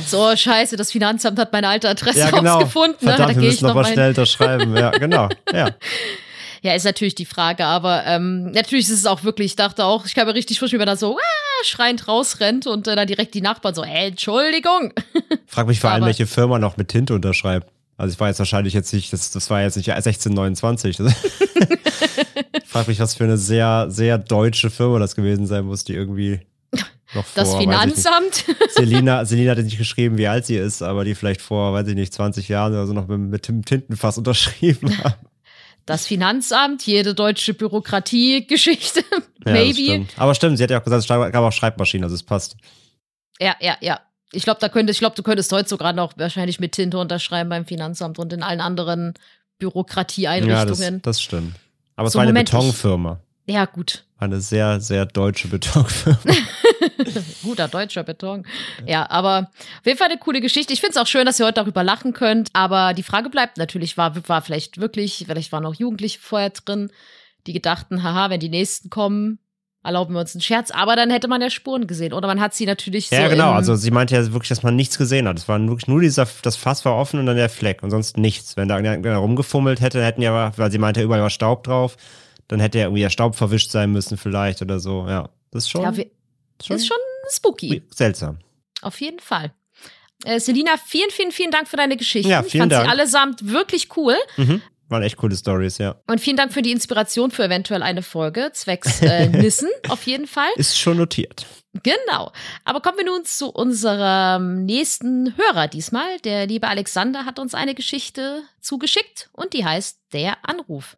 [SPEAKER 2] So, scheiße, das Finanzamt hat meine alte Adresse
[SPEAKER 1] ja, genau.
[SPEAKER 2] rausgefunden. ne?
[SPEAKER 1] Verdammt,
[SPEAKER 2] da
[SPEAKER 1] wir
[SPEAKER 2] ich
[SPEAKER 1] müssen noch
[SPEAKER 2] noch
[SPEAKER 1] mal
[SPEAKER 2] mal hin.
[SPEAKER 1] schnell unterschreiben. Ja, genau. Ja.
[SPEAKER 2] Ja, ist natürlich die Frage, aber ähm, natürlich ist es auch wirklich, ich dachte auch, ich kann mir richtig vorstellen, wie man da so ah, schreiend rausrennt und äh, dann direkt die Nachbarn so, äh, Entschuldigung.
[SPEAKER 1] Frag mich vor allem,
[SPEAKER 2] Aber-
[SPEAKER 1] welche Firma noch mit Tinte unterschreibt. Also ich war jetzt wahrscheinlich jetzt nicht, das, das war jetzt nicht 1629. Frag mich, was für eine sehr, sehr deutsche Firma das gewesen sein muss, die irgendwie noch vor,
[SPEAKER 2] Das
[SPEAKER 1] ich
[SPEAKER 2] Finanzamt.
[SPEAKER 1] Selina, Selina hat nicht geschrieben, wie alt sie ist, aber die vielleicht vor, weiß ich nicht, 20 Jahren oder so noch mit, mit dem Tintenfass unterschrieben haben.
[SPEAKER 2] Das Finanzamt, jede deutsche Bürokratie-Geschichte.
[SPEAKER 1] Ja,
[SPEAKER 2] Maybe.
[SPEAKER 1] stimmt. Aber stimmt, sie hat ja auch gesagt, es gab auch Schreibmaschinen, also es passt.
[SPEAKER 2] Ja, ja, ja. Ich glaube, da könnte, ich glaube, du könntest heute sogar noch wahrscheinlich mit Tinte unterschreiben beim Finanzamt und in allen anderen
[SPEAKER 1] Ja, das,
[SPEAKER 2] Bürokratieeinrichtungen.
[SPEAKER 1] das stimmt. Aber es
[SPEAKER 2] So,
[SPEAKER 1] war eine
[SPEAKER 2] Moment,
[SPEAKER 1] Betonfirma.
[SPEAKER 2] Ja, gut.
[SPEAKER 1] Eine sehr, sehr deutsche Betonfirma.
[SPEAKER 2] Guter deutscher Beton. Ja, aber auf jeden Fall eine coole Geschichte. Ich finde es auch schön, dass ihr heute darüber lachen könnt. Aber die Frage bleibt natürlich, war, war vielleicht wirklich, vielleicht waren auch Jugendliche vorher drin, die gedachten, haha, wenn die nächsten kommen, erlauben wir uns einen Scherz. Aber dann hätte man ja Spuren gesehen. Oder man hat sie natürlich
[SPEAKER 1] Ja,
[SPEAKER 2] so.
[SPEAKER 1] genau.
[SPEAKER 2] im-
[SPEAKER 1] Also sie meinte ja wirklich, dass man nichts gesehen hat. Es war wirklich nur dieser, das Fass war offen und dann der Fleck und sonst nichts. Wenn da irgendwer rumgefummelt hätte, hätten ja, weil sie meinte, überall war Staub drauf, dann hätte ja irgendwie der Staub verwischt sein müssen vielleicht oder so. Ja, das ist schon,
[SPEAKER 2] ja, wir-
[SPEAKER 1] schon,
[SPEAKER 2] ist schon spooky.
[SPEAKER 1] seltsam.
[SPEAKER 2] Auf jeden Fall. Äh, Selina, vielen, vielen, vielen Dank für deine Geschichten.
[SPEAKER 1] Ja,
[SPEAKER 2] ich
[SPEAKER 1] vielen
[SPEAKER 2] fand
[SPEAKER 1] Dank.
[SPEAKER 2] sie allesamt wirklich cool.
[SPEAKER 1] Mhm. Waren echt coole Stories, ja.
[SPEAKER 2] Und vielen Dank für die Inspiration für eventuell eine Folge zwecks äh, Nissen, auf jeden Fall.
[SPEAKER 1] Ist schon notiert.
[SPEAKER 2] Genau. Aber kommen wir nun zu unserem nächsten Hörer diesmal. Der liebe Alexander hat uns eine Geschichte zugeschickt und die heißt Der Anruf.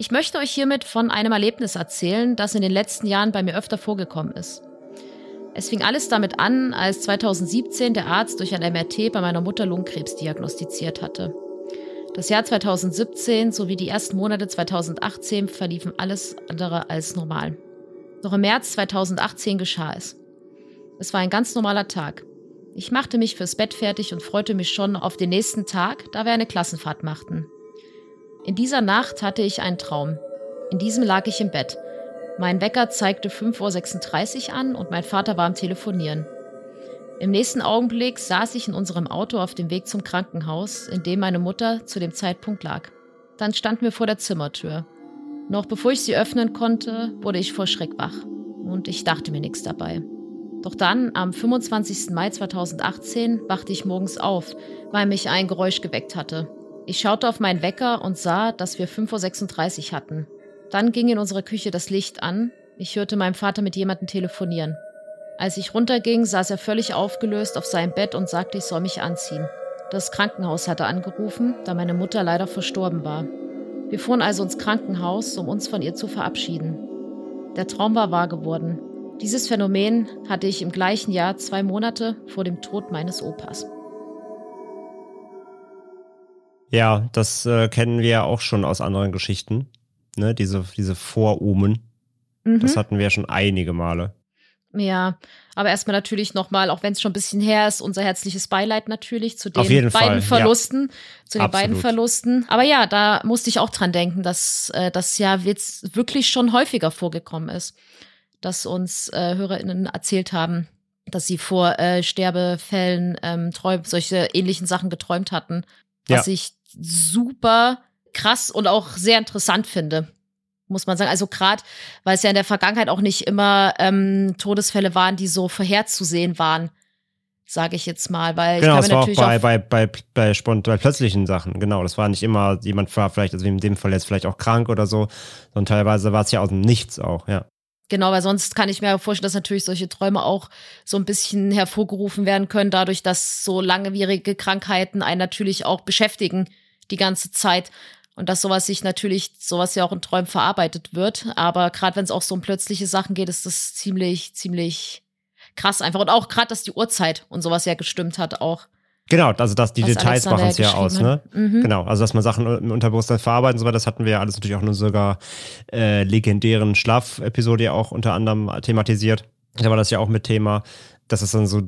[SPEAKER 2] Ich möchte euch hiermit von einem Erlebnis erzählen, das in den letzten Jahren bei mir öfter vorgekommen ist. Es fing alles damit an, als 2017 der Arzt durch ein MRT bei meiner Mutter Lungenkrebs diagnostiziert hatte. Das Jahr 2017 sowie die ersten Monate 2018 verliefen alles andere als normal. Doch im März 2018 geschah es. Es war ein ganz normaler Tag. Ich machte mich fürs Bett fertig und freute mich schon auf den nächsten Tag, da wir eine Klassenfahrt machten. In dieser Nacht hatte ich einen Traum. In diesem lag ich im Bett. Mein Wecker zeigte 5.36 Uhr an und mein Vater war am Telefonieren. Im nächsten Augenblick saß ich in unserem Auto auf dem Weg zum Krankenhaus, in dem meine Mutter zu dem Zeitpunkt lag. Dann standen wir vor der Zimmertür. Noch bevor ich sie öffnen konnte, wurde ich vor Schreck wach. Und ich dachte mir nichts dabei. Doch dann, am 25. Mai 2018, wachte ich morgens auf, weil mich ein Geräusch geweckt hatte. Ich schaute auf meinen Wecker und sah, dass wir 5.36 Uhr hatten. Dann ging in unserer Küche das Licht an. Ich hörte meinem Vater mit jemandem telefonieren. Als ich runterging, saß er völlig aufgelöst auf seinem Bett und sagte, ich soll mich anziehen. Das Krankenhaus hatte angerufen, da meine Mutter leider verstorben war. Wir fuhren also ins Krankenhaus, um uns von ihr zu verabschieden. Der Traum war wahr geworden. Dieses Phänomen hatte ich im gleichen Jahr zwei Monate vor dem Tod meines Opas.
[SPEAKER 1] Ja, das äh, kennen wir ja auch schon aus anderen Geschichten. Ne? Diese, diese Vorumen. Das
[SPEAKER 2] Mhm.
[SPEAKER 1] hatten wir ja schon einige Male.
[SPEAKER 2] Ja, aber erstmal natürlich nochmal, auch wenn es schon ein bisschen her ist, unser herzliches Beileid natürlich zu den beiden
[SPEAKER 1] Fall, ja.
[SPEAKER 2] Verlusten, zu den
[SPEAKER 1] Absolut.
[SPEAKER 2] beiden Verlusten. Aber ja, da musste ich auch dran denken, dass äh, das ja jetzt wirklich schon häufiger vorgekommen ist, dass uns äh, HörerInnen erzählt haben, dass sie vor äh, Sterbefällen ähm, träum solche ähnlichen Sachen geträumt hatten, was
[SPEAKER 1] Ja.
[SPEAKER 2] sich super krass und auch sehr interessant finde. Muss man sagen. Also gerade, weil es ja in der Vergangenheit auch nicht immer ähm, Todesfälle waren, die so vorherzusehen waren sage ich jetzt mal, weil
[SPEAKER 1] genau,
[SPEAKER 2] ich
[SPEAKER 1] mir natürlich auch bei, bei, bei, bei, bei plötzlichen Sachen, genau, das war nicht immer, jemand war vielleicht, also in dem Fall jetzt vielleicht auch krank oder so, sondern teilweise war es ja aus dem Nichts auch, ja.
[SPEAKER 2] Genau, weil sonst kann ich mir vorstellen, dass natürlich solche Träume auch so ein bisschen hervorgerufen werden können, dadurch, dass so langwierige Krankheiten einen natürlich auch beschäftigen die ganze Zeit. Und dass sowas sich natürlich, sowas ja auch in Träumen verarbeitet wird. Aber gerade wenn es auch so um plötzliche Sachen geht, ist das ziemlich, ziemlich krass einfach. Und auch gerade, dass die Uhrzeit und sowas ja gestimmt hat auch.
[SPEAKER 1] Genau, also dass die Was Details machen es ja aus, ne? Mhm. Genau, also dass man Sachen im Unterbewusstsein verarbeiten und so weiter, das hatten wir ja alles natürlich auch in unserer äh, legendären Schlafepisode ja auch unter anderem thematisiert. Da war das ja auch mit Thema, dass es dann so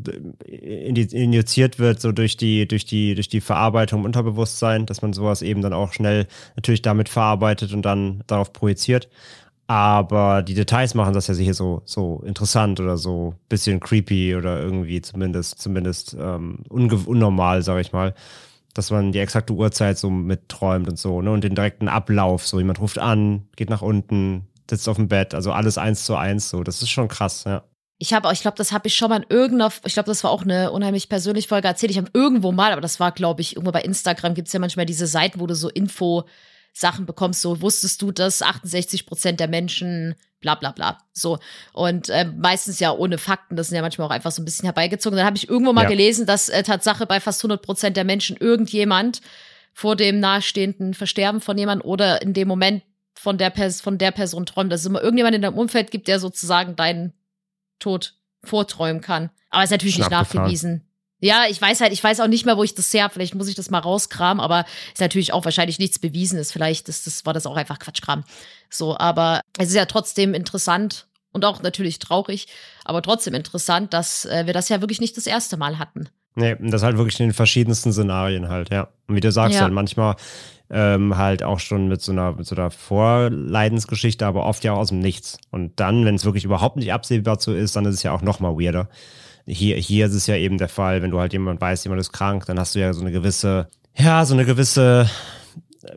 [SPEAKER 1] äh, injiziert wird, so durch die, durch die, durch die Verarbeitung im Unterbewusstsein, dass man sowas eben dann auch schnell natürlich damit verarbeitet und dann darauf projiziert. Aber die Details machen das ja sicher so, so interessant oder so bisschen creepy oder irgendwie zumindest, zumindest ähm, unnormal, sag ich mal. Dass man die exakte Uhrzeit so mitträumt und so, ne? Und den direkten Ablauf. So, jemand ruft an, geht nach unten, sitzt auf dem Bett, also alles eins zu eins so. Das ist schon krass, ja.
[SPEAKER 2] Ich habe, ich glaube, das habe ich schon mal in irgendeiner, ich glaube, das war auch eine unheimlich persönliche Folge erzählt. Ich habe irgendwo mal, aber das war, glaube ich, irgendwo bei Instagram gibt es ja manchmal diese Seiten, wo du so Info Sachen bekommst, so wusstest du, dass 68 Prozent der Menschen bla bla bla. So. Und äh, meistens ja ohne Fakten, das sind ja manchmal auch einfach so ein bisschen herbeigezogen. Dann habe ich irgendwo mal ja. gelesen, dass äh, Tatsache bei fast 100 Prozent der Menschen irgendjemand vor dem nahestehenden Versterben von jemandem oder in dem Moment von der, Pers von der Person träumt, dass es immer irgendjemand in deinem Umfeld gibt, der sozusagen deinen Tod vorträumen kann. Aber ist natürlich nicht nachgewiesen. Ja, ich weiß halt, ich weiß auch nicht mehr, wo ich das her habe. Vielleicht muss ich das mal rauskramen, aber ist natürlich auch wahrscheinlich nichts bewiesen ist. Vielleicht ist das, war das auch einfach Quatschkram. So, aber es ist ja trotzdem interessant und auch natürlich traurig, aber trotzdem interessant, dass äh, wir das ja wirklich nicht das erste Mal hatten.
[SPEAKER 1] Nee, das halt wirklich in den verschiedensten Szenarien halt, ja. Und wie du sagst, ja. halt manchmal ähm, halt auch schon mit so einer, mit so einer Vorleidensgeschichte, aber oft ja auch aus dem Nichts. Und dann, wenn es wirklich überhaupt nicht absehbar so ist, dann ist es ja auch noch mal weirder. Hier, hier ist es ja eben der Fall, wenn du halt jemand weißt, jemand ist krank, dann hast du ja so eine gewisse, ja, so eine gewisse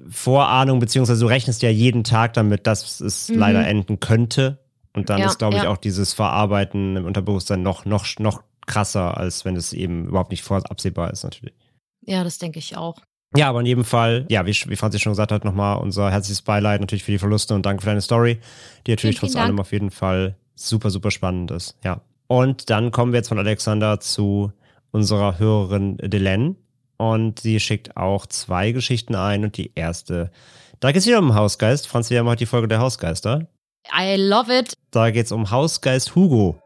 [SPEAKER 1] Vorahnung, beziehungsweise du rechnest ja jeden Tag damit, dass es mhm. leider enden könnte. Und dann ja, ist, glaube ich, ja. auch dieses Verarbeiten im Unterbewusstsein noch, noch, noch krasser, als wenn es eben überhaupt nicht absehbar ist, natürlich.
[SPEAKER 2] Ja, das denke ich auch.
[SPEAKER 1] Ja, aber in jedem Fall, ja, wie, wie Franzi schon gesagt hat, nochmal unser herzliches Beileid natürlich für die Verluste und danke für deine Story, die natürlich vielen, trotz allem auf jeden Fall super, super spannend ist. Ja. Und dann kommen wir jetzt von Alexander zu unserer Hörerin Delenn. Und sie schickt auch zwei Geschichten ein. Und die erste, da geht es wieder um Hausgeist. Franz, wir haben heute die Folge der Hausgeister.
[SPEAKER 2] I love it.
[SPEAKER 1] Da geht es um Hausgeist Hugo.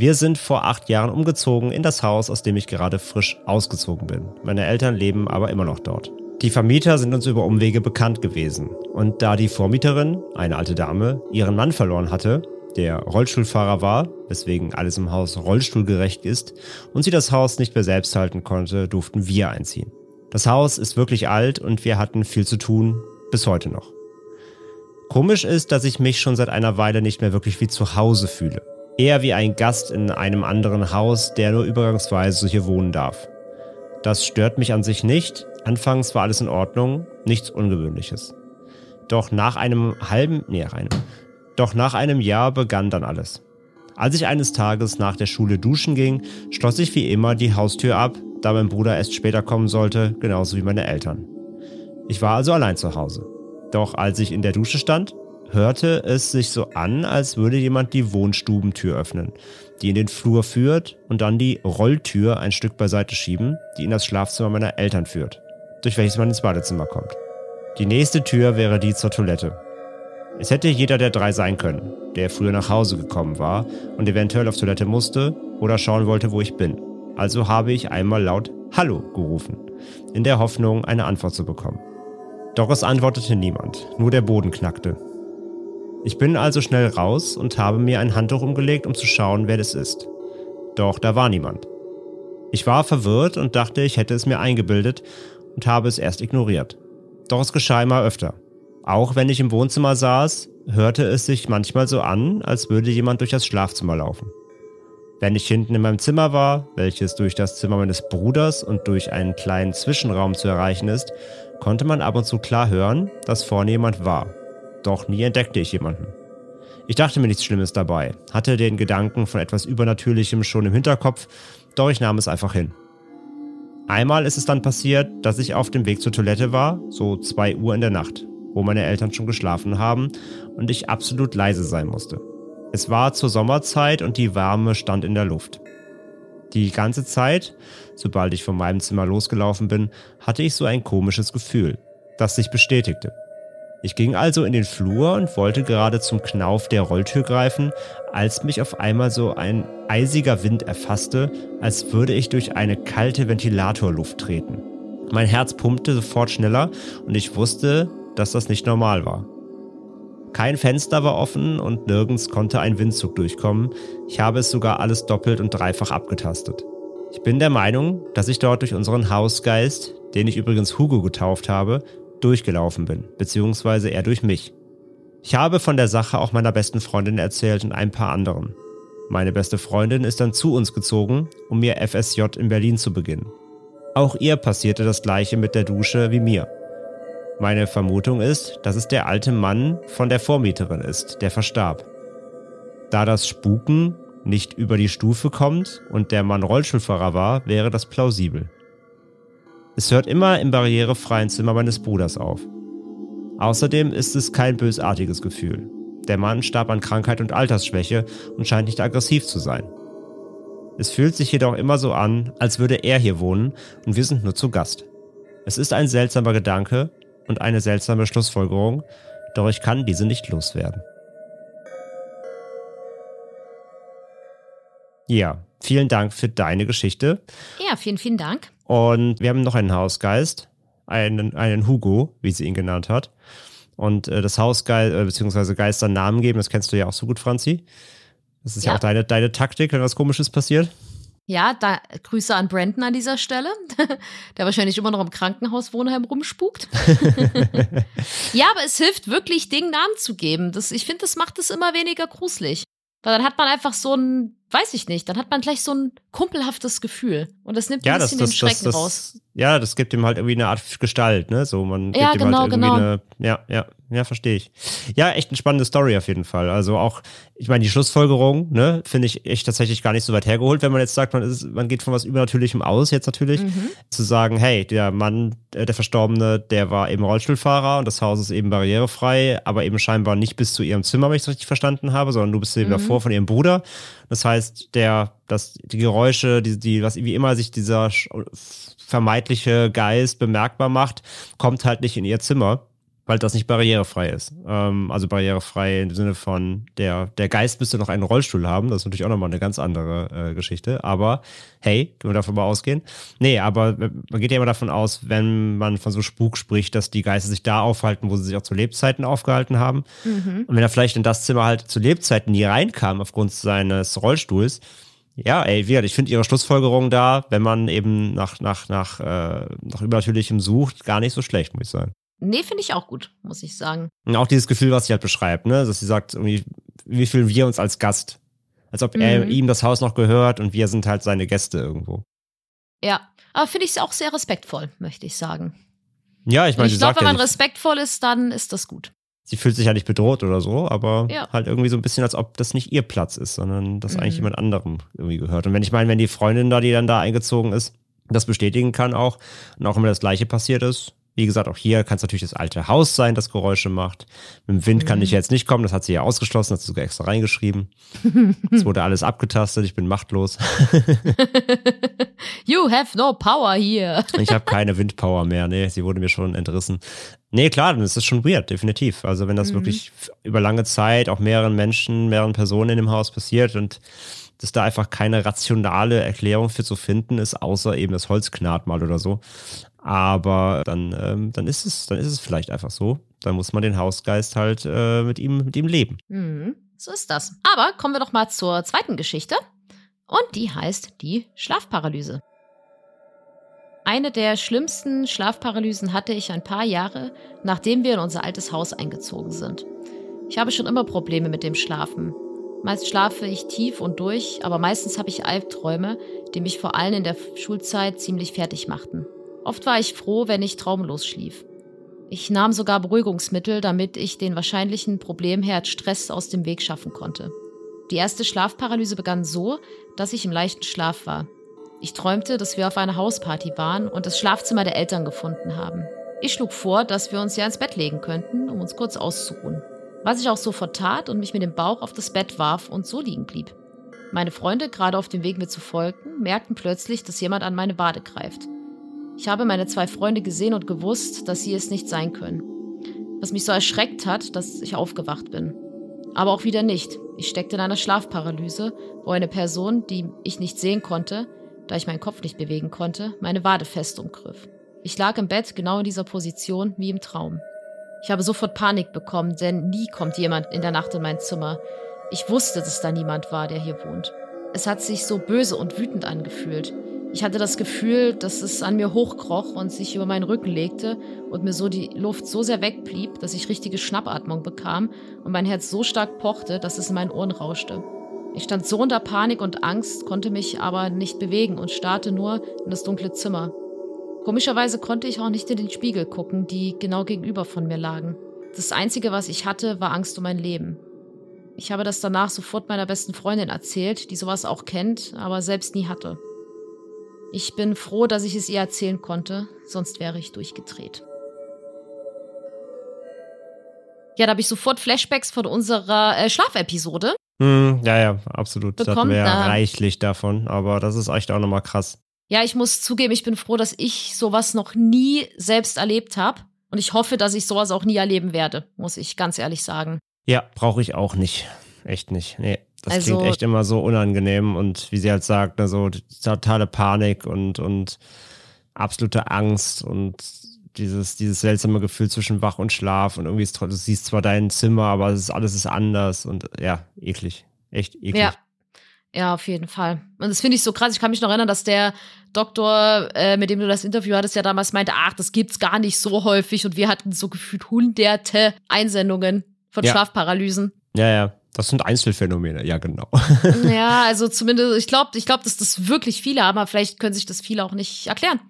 [SPEAKER 1] Wir sind vor acht Jahren umgezogen in das Haus, aus dem ich gerade frisch ausgezogen bin. Meine Eltern leben aber immer noch dort. Die Vermieter sind uns über Umwege bekannt gewesen. Und da die Vormieterin, eine alte Dame, ihren Mann verloren hatte, der Rollstuhlfahrer war, weswegen alles im Haus rollstuhlgerecht ist, und sie das Haus nicht mehr selbst halten konnte, durften wir einziehen. Das Haus ist wirklich alt und wir hatten viel zu tun, bis heute noch. Komisch ist, dass ich mich schon seit einer Weile nicht mehr wirklich wie zu Hause fühle. Eher wie ein Gast in einem anderen Haus, der nur übergangsweise hier wohnen darf. Das stört mich an sich nicht. Anfangs war alles in Ordnung, nichts Ungewöhnliches. Doch nach einem halben, nee, einem, doch nach einem Jahr begann dann alles. Als ich eines Tages nach der Schule duschen ging, schloss ich wie immer die Haustür ab, da mein Bruder erst später kommen sollte, genauso wie meine Eltern. Ich war also allein zu Hause. Doch als ich in der Dusche stand, hörte es sich so an, als würde jemand die Wohnstubentür öffnen, die in den Flur führt und dann die Rolltür ein Stück beiseite schieben, die in das Schlafzimmer meiner Eltern führt, durch welches man ins Badezimmer kommt. Die nächste Tür wäre die zur Toilette. Es hätte jeder der drei sein können, der früher nach Hause gekommen war und eventuell auf Toilette musste oder schauen wollte, wo ich bin. Also habe ich einmal laut Hallo gerufen, in der Hoffnung, eine Antwort zu bekommen. Doch es antwortete niemand, nur der Boden knackte. Ich bin also schnell raus und habe mir ein Handtuch umgelegt, um zu schauen, wer das ist. Doch da war niemand. Ich war verwirrt und dachte, ich hätte es mir eingebildet und habe es erst ignoriert. Doch es geschah immer öfter. Auch wenn ich im Wohnzimmer saß, hörte es sich manchmal so an, als würde jemand durch das Schlafzimmer laufen. Wenn ich hinten in meinem Zimmer war, welches durch das Zimmer meines Bruders und durch einen kleinen Zwischenraum zu erreichen ist, konnte man ab und zu klar hören, dass vorne jemand war. Doch nie entdeckte ich jemanden. Ich dachte mir nichts Schlimmes dabei, hatte den Gedanken von etwas Übernatürlichem schon im Hinterkopf, doch ich nahm es einfach hin. Einmal ist es dann passiert, dass ich auf dem Weg zur Toilette war, so 2 Uhr in der Nacht, wo meine Eltern schon geschlafen haben und ich absolut leise sein musste. Es war zur Sommerzeit und die Wärme stand in der Luft. Die ganze Zeit, sobald ich von meinem Zimmer losgelaufen bin, hatte ich so ein komisches Gefühl, das sich bestätigte. Ich ging also in den Flur und wollte gerade zum Knauf der Rolltür greifen, als mich auf einmal so ein eisiger Wind erfasste, als würde ich durch eine kalte Ventilatorluft treten. Mein Herz pumpte sofort schneller und ich wusste, dass das nicht normal war. Kein Fenster war offen und nirgends konnte ein Windzug durchkommen. Ich habe es sogar alles doppelt und dreifach abgetastet. Ich bin der Meinung, dass ich dort durch unseren Hausgeist, den ich übrigens Hugo getauft habe, durchgelaufen bin, beziehungsweise er durch mich. Ich habe von der Sache auch meiner besten Freundin erzählt und ein paar anderen. Meine beste Freundin ist dann zu uns gezogen, um mir FSJ in Berlin zu beginnen. Auch ihr passierte das gleiche mit der Dusche wie mir. Meine Vermutung ist, dass es der alte Mann von der Vormieterin ist, der verstarb. Da das Spuken nicht über die Stufe kommt und der Mann Rollstuhlfahrer war, wäre das plausibel. Es hört immer im barrierefreien Zimmer meines Bruders auf. Außerdem ist es kein bösartiges Gefühl. Der Mann starb an Krankheit und Altersschwäche und scheint nicht aggressiv zu sein. Es fühlt sich jedoch immer so an, als würde er hier wohnen und wir sind nur zu Gast. Es ist ein seltsamer Gedanke, und eine seltsame Schlussfolgerung, doch ich kann diese nicht loswerden. Ja, vielen Dank für deine Geschichte.
[SPEAKER 2] Ja, vielen, vielen Dank.
[SPEAKER 1] Und wir haben noch einen Hausgeist, einen, einen Hugo, wie sie ihn genannt hat. Und äh, das Hausgeist, äh, beziehungsweise Geister Namen geben, das kennst du ja auch so gut, Franzi. Das ist ja, ja auch deine, deine Taktik, wenn was Komisches passiert.
[SPEAKER 2] Ja, da Grüße an Brandon an dieser Stelle, der wahrscheinlich immer noch im Krankenhaus-Wohnheim rumspukt. ja, aber es hilft wirklich, Dingen Namen zu geben. Das, ich finde, das macht es immer weniger gruselig. Weil dann hat man einfach so ein, weiß ich nicht, dann hat man gleich so ein kumpelhaftes Gefühl. Und das nimmt ja, ein bisschen das, das, den Schrecken
[SPEAKER 1] das,
[SPEAKER 2] raus.
[SPEAKER 1] Ja, das gibt ihm halt irgendwie eine Art Gestalt, ne? So, man gibt
[SPEAKER 2] ja,
[SPEAKER 1] ihm
[SPEAKER 2] genau,
[SPEAKER 1] halt irgendwie
[SPEAKER 2] genau.
[SPEAKER 1] eine, ja, ja, ja, verstehe ich. Ja, echt eine spannende Story auf jeden Fall. Also auch, ich meine, die Schlussfolgerung, ne, finde ich echt tatsächlich gar nicht so weit hergeholt, wenn man jetzt sagt, man ist, man geht von was Übernatürlichem aus, jetzt natürlich, mhm. zu sagen, hey, der Mann, äh, der Verstorbene, der war eben Rollstuhlfahrer und das Haus ist eben barrierefrei, aber eben scheinbar nicht bis zu ihrem Zimmer, wenn ich es richtig verstanden habe, sondern du bist eben mhm. davor von ihrem Bruder. Das heißt, der, das, die Geräusche, die, die, was wie immer sich dieser vermeintliche Geist bemerkbar macht, kommt halt nicht in ihr Zimmer weil das nicht barrierefrei ist. Ähm, also barrierefrei im Sinne von, der, der Geist müsste noch einen Rollstuhl haben. Das ist natürlich auch nochmal eine ganz andere äh, Geschichte. Aber hey, können wir davon mal ausgehen? Nee, aber man geht ja immer davon aus, wenn man von so Spuk spricht, dass die Geister sich da aufhalten, wo sie sich auch zu Lebzeiten aufgehalten haben. Mhm. Und wenn er vielleicht in das Zimmer halt zu Lebzeiten nie reinkam aufgrund seines Rollstuhls, ja, ey, wie ich finde ihre Schlussfolgerung da, wenn man eben nach, nach, nach, äh, nach Übernatürlichem sucht, gar nicht so schlecht, muss ich sagen.
[SPEAKER 2] Nee, finde ich auch gut, muss ich sagen.
[SPEAKER 1] Und auch dieses Gefühl, was sie halt beschreibt, ne? Dass sie sagt, irgendwie, wie fühlen wir uns als Gast? Als ob mhm. er ihm das Haus noch gehört und wir sind halt seine Gäste irgendwo.
[SPEAKER 2] Ja, aber finde ich es auch sehr respektvoll, möchte ich sagen.
[SPEAKER 1] Ja, ich meine,
[SPEAKER 2] ich glaube, wenn man respektvoll ist, dann ist das gut.
[SPEAKER 1] Sie fühlt sich ja nicht bedroht oder so, aber ja. halt irgendwie so ein bisschen, als ob das nicht ihr Platz ist, sondern das mhm. eigentlich jemand anderem irgendwie gehört. Und wenn ich meine, wenn die Freundin da, die dann da eingezogen ist, das bestätigen kann auch und auch immer das Gleiche passiert ist, wie gesagt, auch hier kann es natürlich das alte Haus sein, das Geräusche macht. Mit dem Wind mhm. kann ich jetzt nicht kommen, das hat sie ja ausgeschlossen, hat sie sogar extra reingeschrieben. es wurde alles abgetastet, ich bin machtlos.
[SPEAKER 2] you have no power here.
[SPEAKER 1] ich habe keine Windpower mehr, nee, sie wurde mir schon entrissen. Nee, klar, dann ist das schon weird, definitiv. Also wenn das mhm. wirklich über lange Zeit auch mehreren Menschen, mehreren Personen in dem Haus passiert und dass da einfach keine rationale Erklärung für zu finden ist, außer eben das Holz knarrt mal oder so. Aber dann, ähm, dann ist es, dann ist es vielleicht einfach so. Dann muss man den Hausgeist halt äh, mit ihm, mit ihm leben.
[SPEAKER 2] Mhm, so ist das. Aber kommen wir doch mal zur zweiten Geschichte. Und die heißt die Schlafparalyse. Eine der schlimmsten Schlafparalysen hatte ich ein paar Jahre, nachdem wir in unser altes Haus eingezogen sind. Ich habe schon immer Probleme mit dem Schlafen. Meist schlafe ich tief und durch, aber meistens habe ich Albträume, die mich vor allem in der Schulzeit ziemlich fertig machten. Oft war ich froh, wenn ich traumlos schlief. Ich nahm sogar Beruhigungsmittel, damit ich den wahrscheinlichen Problemherd Stress aus dem Weg schaffen konnte. Die erste Schlafparalyse begann so, dass ich im leichten Schlaf war. Ich träumte, dass wir auf einer Hausparty waren und das Schlafzimmer der Eltern gefunden haben. Ich schlug vor, dass wir uns ja ins Bett legen könnten, um uns kurz auszuruhen. Was ich auch sofort tat und mich mit dem Bauch auf das Bett warf und so liegen blieb. Meine Freunde, gerade auf dem Weg mir zu folgen, merkten plötzlich, dass jemand an meine Wade greift. Ich habe meine zwei Freunde gesehen und gewusst, dass sie es nicht sein können. Was mich so erschreckt hat, dass ich aufgewacht bin. Aber auch wieder nicht. Ich steckte in einer Schlafparalyse, wo eine Person, die ich nicht sehen konnte, da ich meinen Kopf nicht bewegen konnte, meine Wade fest umgriff. Ich lag im Bett genau in dieser Position wie im Traum. Ich habe sofort Panik bekommen, denn nie kommt jemand in der Nacht in mein Zimmer. Ich wusste, dass da niemand war, der hier wohnt. Es hat sich so böse und wütend angefühlt. Ich hatte das Gefühl, dass es an mir hochkroch und sich über meinen Rücken legte und mir so die Luft so sehr wegblieb, dass ich richtige Schnappatmung bekam und mein Herz so stark pochte, dass es in meinen Ohren rauschte. Ich stand so unter Panik und Angst, konnte mich aber nicht bewegen und starrte nur in das dunkle Zimmer. Komischerweise konnte ich auch nicht in den Spiegel gucken, die genau gegenüber von mir lagen. Das Einzige, was ich hatte, war Angst um mein Leben. Ich habe das danach sofort meiner besten Freundin erzählt, die sowas auch kennt, aber selbst nie hatte. Ich bin froh, dass ich es ihr erzählen konnte, sonst wäre ich durchgedreht. Ja, da habe ich sofort Flashbacks von unserer äh, Schlafepisode.
[SPEAKER 1] Hm, ja, ja, absolut.
[SPEAKER 2] Bekommt,
[SPEAKER 1] das hatten wir ja reichlich davon, aber das ist echt auch nochmal krass.
[SPEAKER 2] Ja, ich muss zugeben, ich bin froh, dass ich sowas noch nie selbst erlebt habe. Und ich hoffe, dass ich sowas auch nie erleben werde, muss ich ganz ehrlich sagen.
[SPEAKER 1] Ja, brauche ich auch nicht. Echt nicht. Nee. Das
[SPEAKER 2] Also-
[SPEAKER 1] klingt echt immer so unangenehm und wie sie halt sagt, ne, so totale Panik und, und absolute Angst und dieses, dieses seltsame Gefühl zwischen Wach und Schlaf und irgendwie ist, du siehst zwar dein Zimmer, aber ist, alles ist anders und ja, eklig. Echt eklig.
[SPEAKER 2] Ja. Ja, auf jeden Fall. Und das finde ich so krass. Ich kann mich noch erinnern, dass der Doktor, äh, mit dem du das Interview hattest, ja damals meinte, ach, das gibt's gar nicht so häufig. Und wir hatten so gefühlt hunderte Einsendungen von
[SPEAKER 1] Ja.
[SPEAKER 2] Schlafparalysen.
[SPEAKER 1] ja, ja. Das sind Einzelfänomene, ja, genau.
[SPEAKER 2] ja, also zumindest, ich glaube, ich glaub, dass das wirklich viele haben, aber vielleicht können sich das viele auch nicht erklären.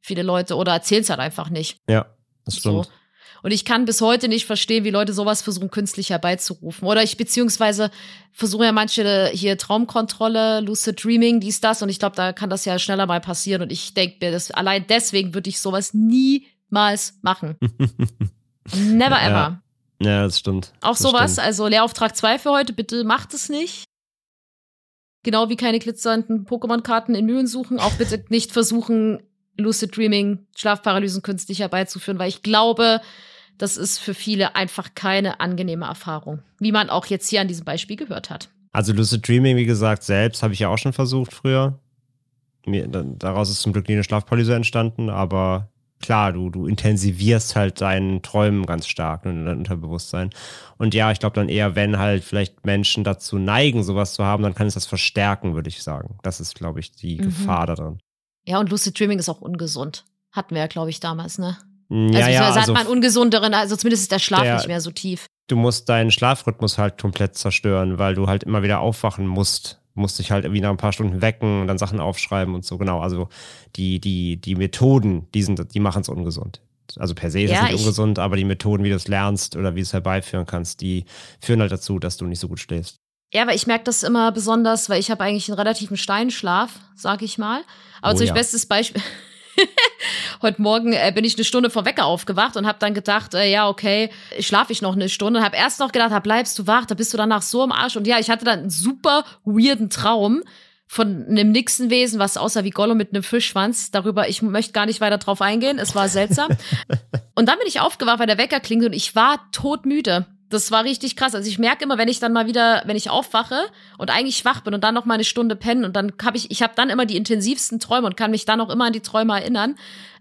[SPEAKER 2] Viele Leute oder erzählen es halt einfach nicht.
[SPEAKER 1] ja, das stimmt.
[SPEAKER 2] So. Und ich kann bis heute nicht verstehen, wie Leute sowas versuchen, künstlich herbeizurufen. Oder ich beziehungsweise versuche ja manche hier Traumkontrolle, Lucid Dreaming, dies, das. Und ich glaube, da kann das ja schneller mal passieren. Und ich denke mir, das, allein deswegen würde ich sowas niemals machen. Never ever.
[SPEAKER 1] ja, das stimmt.
[SPEAKER 2] Auch
[SPEAKER 1] das
[SPEAKER 2] sowas,
[SPEAKER 1] stimmt.
[SPEAKER 2] also Lehrauftrag 2 für heute, bitte macht es nicht. Genau wie keine glitzernden Pokémon-Karten in Mühlen suchen. Auch bitte nicht versuchen, Lucid Dreaming, Schlafparalysen künstlich herbeizuführen, weil ich glaube, das ist für viele einfach keine angenehme Erfahrung. Wie man auch jetzt hier an diesem Beispiel gehört hat.
[SPEAKER 1] Also Lucid Dreaming, wie gesagt, selbst habe ich ja auch schon versucht früher. Mir, da- daraus ist zum Glück nie eine Schlafparalyse entstanden, aber klar, du, du intensivierst halt deinen Träumen ganz stark ne, in deinem Unterbewusstsein. Und ja, ich glaube dann eher, wenn halt vielleicht Menschen dazu neigen, sowas zu haben, dann kann es das verstärken, würde ich sagen. Das ist, glaube ich, die
[SPEAKER 2] Mhm.
[SPEAKER 1] Gefahr daran.
[SPEAKER 2] Ja, und Lucid Dreaming ist auch ungesund. Hatten wir ja, glaube ich, damals, ne?
[SPEAKER 1] Ja,
[SPEAKER 2] also,
[SPEAKER 1] ja,
[SPEAKER 2] beziehungsweise
[SPEAKER 1] also
[SPEAKER 2] hat man ungesunderen, also zumindest ist der Schlaf
[SPEAKER 1] Der-
[SPEAKER 2] nicht mehr so tief.
[SPEAKER 1] du musst deinen Schlafrhythmus halt komplett zerstören, weil du halt immer wieder aufwachen musst. Du musst dich halt irgendwie nach ein paar Stunden wecken und dann Sachen aufschreiben und so, genau. Also die, die, die Methoden, die, sind, die machen es ungesund. Also per se ist
[SPEAKER 2] Ja,
[SPEAKER 1] es nicht
[SPEAKER 2] ich-
[SPEAKER 1] ungesund, aber die Methoden, wie du es lernst oder wie du es herbeiführen kannst, die führen halt dazu, dass du nicht so gut schläfst.
[SPEAKER 2] Ja, aber ich merke das immer besonders, weil ich habe eigentlich einen relativen Steinschlaf, sag ich mal. Aber
[SPEAKER 1] Oh
[SPEAKER 2] zum
[SPEAKER 1] ja.
[SPEAKER 2] bestes Beispiel. Heute Morgen äh, bin ich eine Stunde vor Wecker aufgewacht und habe dann gedacht, äh, ja, okay, schlafe ich noch eine Stunde und habe erst noch gedacht, da bleibst du wach, da bist du danach so am Arsch. Und ja, ich hatte dann einen super weirden Traum von einem Nixenwesen, was aussah wie Gollum mit einem Fischschwanz. Darüber, ich möchte gar nicht weiter drauf eingehen. Es war seltsam. und dann bin ich aufgewacht, weil der Wecker klingelt und ich war todmüde. Das war richtig krass. Also ich merke immer, wenn ich dann mal wieder, wenn ich aufwache und eigentlich wach bin und dann noch mal eine Stunde pennen und dann habe ich, ich habe dann immer die intensivsten Träume und kann mich dann auch immer an die Träume erinnern.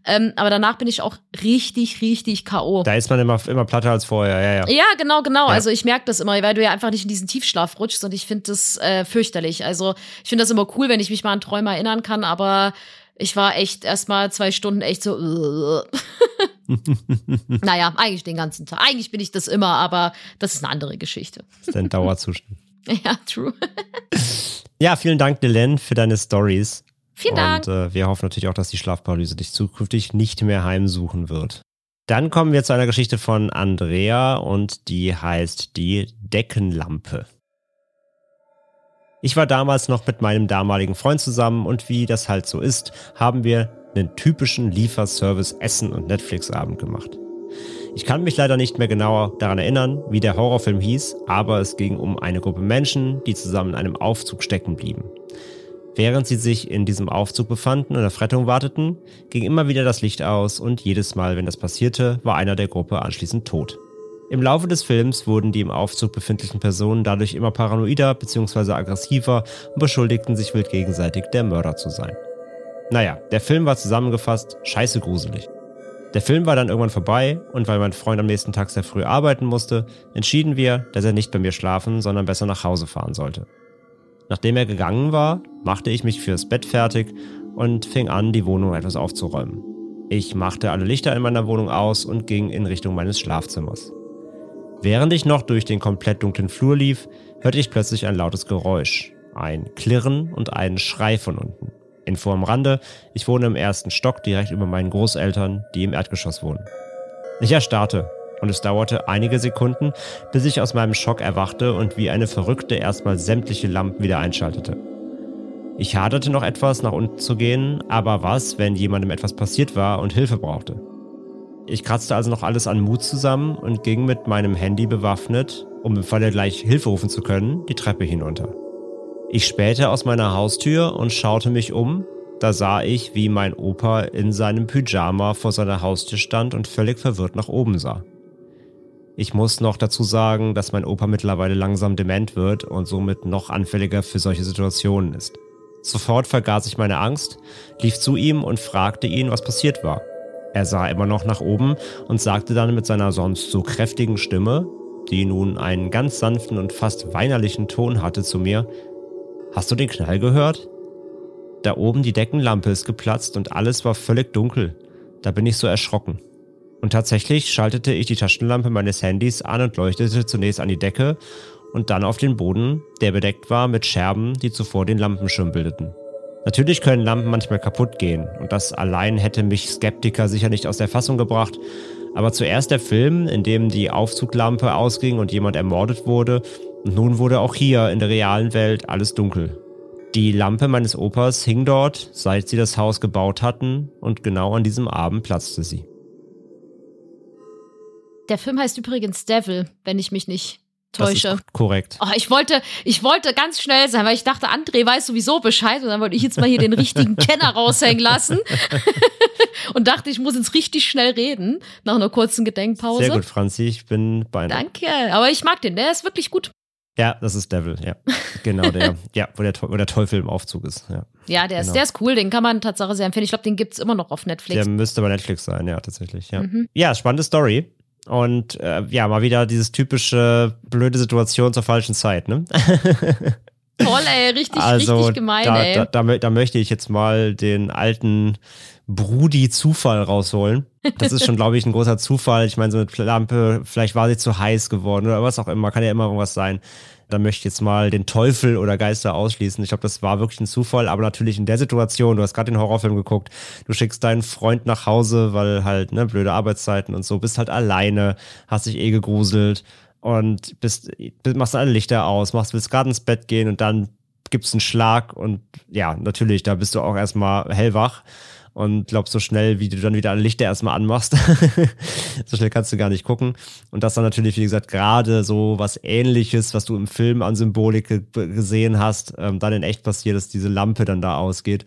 [SPEAKER 2] Ähm, aber danach bin ich auch richtig, richtig K.O.
[SPEAKER 1] Da ist man immer, immer platter als vorher, ja, ja.
[SPEAKER 2] Ja, genau, genau.
[SPEAKER 1] Ja.
[SPEAKER 2] Also ich merke das immer, weil du ja einfach nicht in diesen Tiefschlaf rutschst und ich finde das äh, fürchterlich. Also ich finde das immer cool, wenn ich mich mal an Träume erinnern kann, aber ich war echt erst mal zwei Stunden echt so. naja, eigentlich den ganzen Tag. Eigentlich bin ich das immer, aber das ist eine andere Geschichte.
[SPEAKER 1] Das ist ein Dauerzustand.
[SPEAKER 2] Ja, true.
[SPEAKER 1] Ja, vielen Dank, Dylan, für deine Stories.
[SPEAKER 2] Vielen Dank.
[SPEAKER 1] Und äh, wir hoffen natürlich auch, dass die Schlafparalyse dich zukünftig nicht mehr heimsuchen wird. Dann kommen wir zu einer Geschichte von Andrea und die heißt die Deckenlampe. Ich war damals noch mit meinem damaligen Freund zusammen und wie das halt so ist, haben wir einen typischen Lieferservice Essen und Netflix-Abend gemacht. Ich kann mich leider nicht mehr genauer daran erinnern, wie der Horrorfilm hieß, aber es ging um eine Gruppe Menschen, die zusammen in einem Aufzug stecken blieben. Während sie sich in diesem Aufzug befanden und auf Rettung warteten, ging immer wieder das Licht aus und jedes Mal, wenn das passierte, war einer der Gruppe anschließend tot. Im Laufe des Films wurden die im Aufzug befindlichen Personen dadurch immer paranoider bzw. aggressiver und beschuldigten sich wild gegenseitig, der Mörder zu sein. Naja, der Film war zusammengefasst scheiße gruselig. Der Film war dann irgendwann vorbei und weil mein Freund am nächsten Tag sehr früh arbeiten musste, entschieden wir, dass er nicht bei mir schlafen, sondern besser nach Hause fahren sollte. Nachdem er gegangen war, machte ich mich fürs Bett fertig und fing an, die Wohnung etwas aufzuräumen. Ich machte alle Lichter in meiner Wohnung aus und ging in Richtung meines Schlafzimmers. Während ich noch durch den komplett dunklen Flur lief, hörte ich plötzlich ein lautes Geräusch, ein Klirren und einen Schrei von unten. Info am Rande, ich wohne im ersten Stock direkt über meinen Großeltern, die im Erdgeschoss wohnen. Ich erstarrte und es dauerte einige Sekunden, bis ich aus meinem Schock erwachte und wie eine Verrückte erstmal sämtliche Lampen wieder einschaltete. Ich haderte noch etwas, nach unten zu gehen, aber was, wenn jemandem etwas passiert war und Hilfe brauchte? Ich kratzte also noch alles an Mut zusammen und ging mit meinem Handy bewaffnet, um im Falle gleich Hilfe rufen zu können, die Treppe hinunter. Ich spähte aus meiner Haustür und schaute mich um. Da sah ich, wie mein Opa in seinem Pyjama vor seiner Haustür stand und völlig verwirrt nach oben sah. Ich muss noch dazu sagen, dass mein Opa mittlerweile langsam dement wird und somit noch anfälliger für solche Situationen ist. Sofort vergaß ich meine Angst, lief zu ihm und fragte ihn, was passiert war. Er sah immer noch nach oben und sagte dann mit seiner sonst so kräftigen Stimme, die nun einen ganz sanften und fast weinerlichen Ton hatte, zu mir, Hast du den Knall gehört? Da oben die Deckenlampe ist geplatzt und alles war völlig dunkel. Da bin ich so erschrocken. Und tatsächlich schaltete ich die Taschenlampe meines Handys an und leuchtete zunächst an die Decke und dann auf den Boden, der bedeckt war mit Scherben, die zuvor den Lampenschirm bildeten. Natürlich können Lampen manchmal kaputt gehen und das allein hätte mich Skeptiker sicher nicht aus der Fassung gebracht, aber zuerst der Film, in dem die Aufzuglampe ausging und jemand ermordet wurde und nun wurde auch hier in der realen Welt alles dunkel. Die Lampe meines Opas hing dort, seit sie das Haus gebaut hatten, und genau an diesem Abend platzte sie.
[SPEAKER 2] Der Film heißt übrigens Devil, wenn ich mich nicht täusche.
[SPEAKER 1] Das ist korrekt.
[SPEAKER 2] Oh, ich wollte, ich wollte ganz schnell sein, weil ich dachte, André weiß sowieso Bescheid und dann wollte ich jetzt mal hier den richtigen Kenner raushängen lassen und dachte, ich muss jetzt richtig schnell reden nach einer kurzen Gedenkpause.
[SPEAKER 1] Sehr gut, Franzi, ich bin bei
[SPEAKER 2] Danke, aber ich mag den, der ist wirklich gut.
[SPEAKER 1] Ja, das ist Devil, ja. Genau, der, ja, wo der, wo der Teufel im Aufzug ist, ja.
[SPEAKER 2] Ja, der ist,
[SPEAKER 1] Genau.
[SPEAKER 2] der ist cool, den kann man tatsächlich sehr empfehlen. Ich glaube, den gibt's immer noch auf Netflix.
[SPEAKER 1] Der müsste bei Netflix sein, ja, tatsächlich, ja.
[SPEAKER 2] Mhm.
[SPEAKER 1] Ja, spannende Story. Und äh, ja, mal wieder dieses typische blöde Situation zur falschen Zeit, ne?
[SPEAKER 2] Toll, ey, richtig,
[SPEAKER 1] also
[SPEAKER 2] richtig gemein,
[SPEAKER 1] da,
[SPEAKER 2] ey.
[SPEAKER 1] da, da, da möchte ich jetzt mal den alten Brudi-Zufall rausholen. Das ist schon, glaube ich, ein großer Zufall. Ich meine, so eine Lampe, vielleicht war sie zu heiß geworden oder was auch immer, kann ja immer irgendwas sein. Da möchte ich jetzt mal den Teufel oder Geister ausschließen. Ich glaube, das war wirklich ein Zufall, aber natürlich in der Situation, du hast gerade den Horrorfilm geguckt, du schickst deinen Freund nach Hause, weil halt, ne, blöde Arbeitszeiten und so, bist halt alleine, hast dich eh gegruselt und bist, machst alle Lichter aus, machst, willst gerade ins Bett gehen und dann gibt's einen Schlag und ja, natürlich, da bist du auch erstmal hellwach und glaubst so schnell, wie du dann wieder alle Lichter erstmal anmachst. so schnell kannst du gar nicht gucken. Und das dann natürlich, wie gesagt, gerade so was ähnliches, was du im Film an Symbolik ge gesehen hast, ähm, dann in echt passiert, dass diese Lampe dann da ausgeht.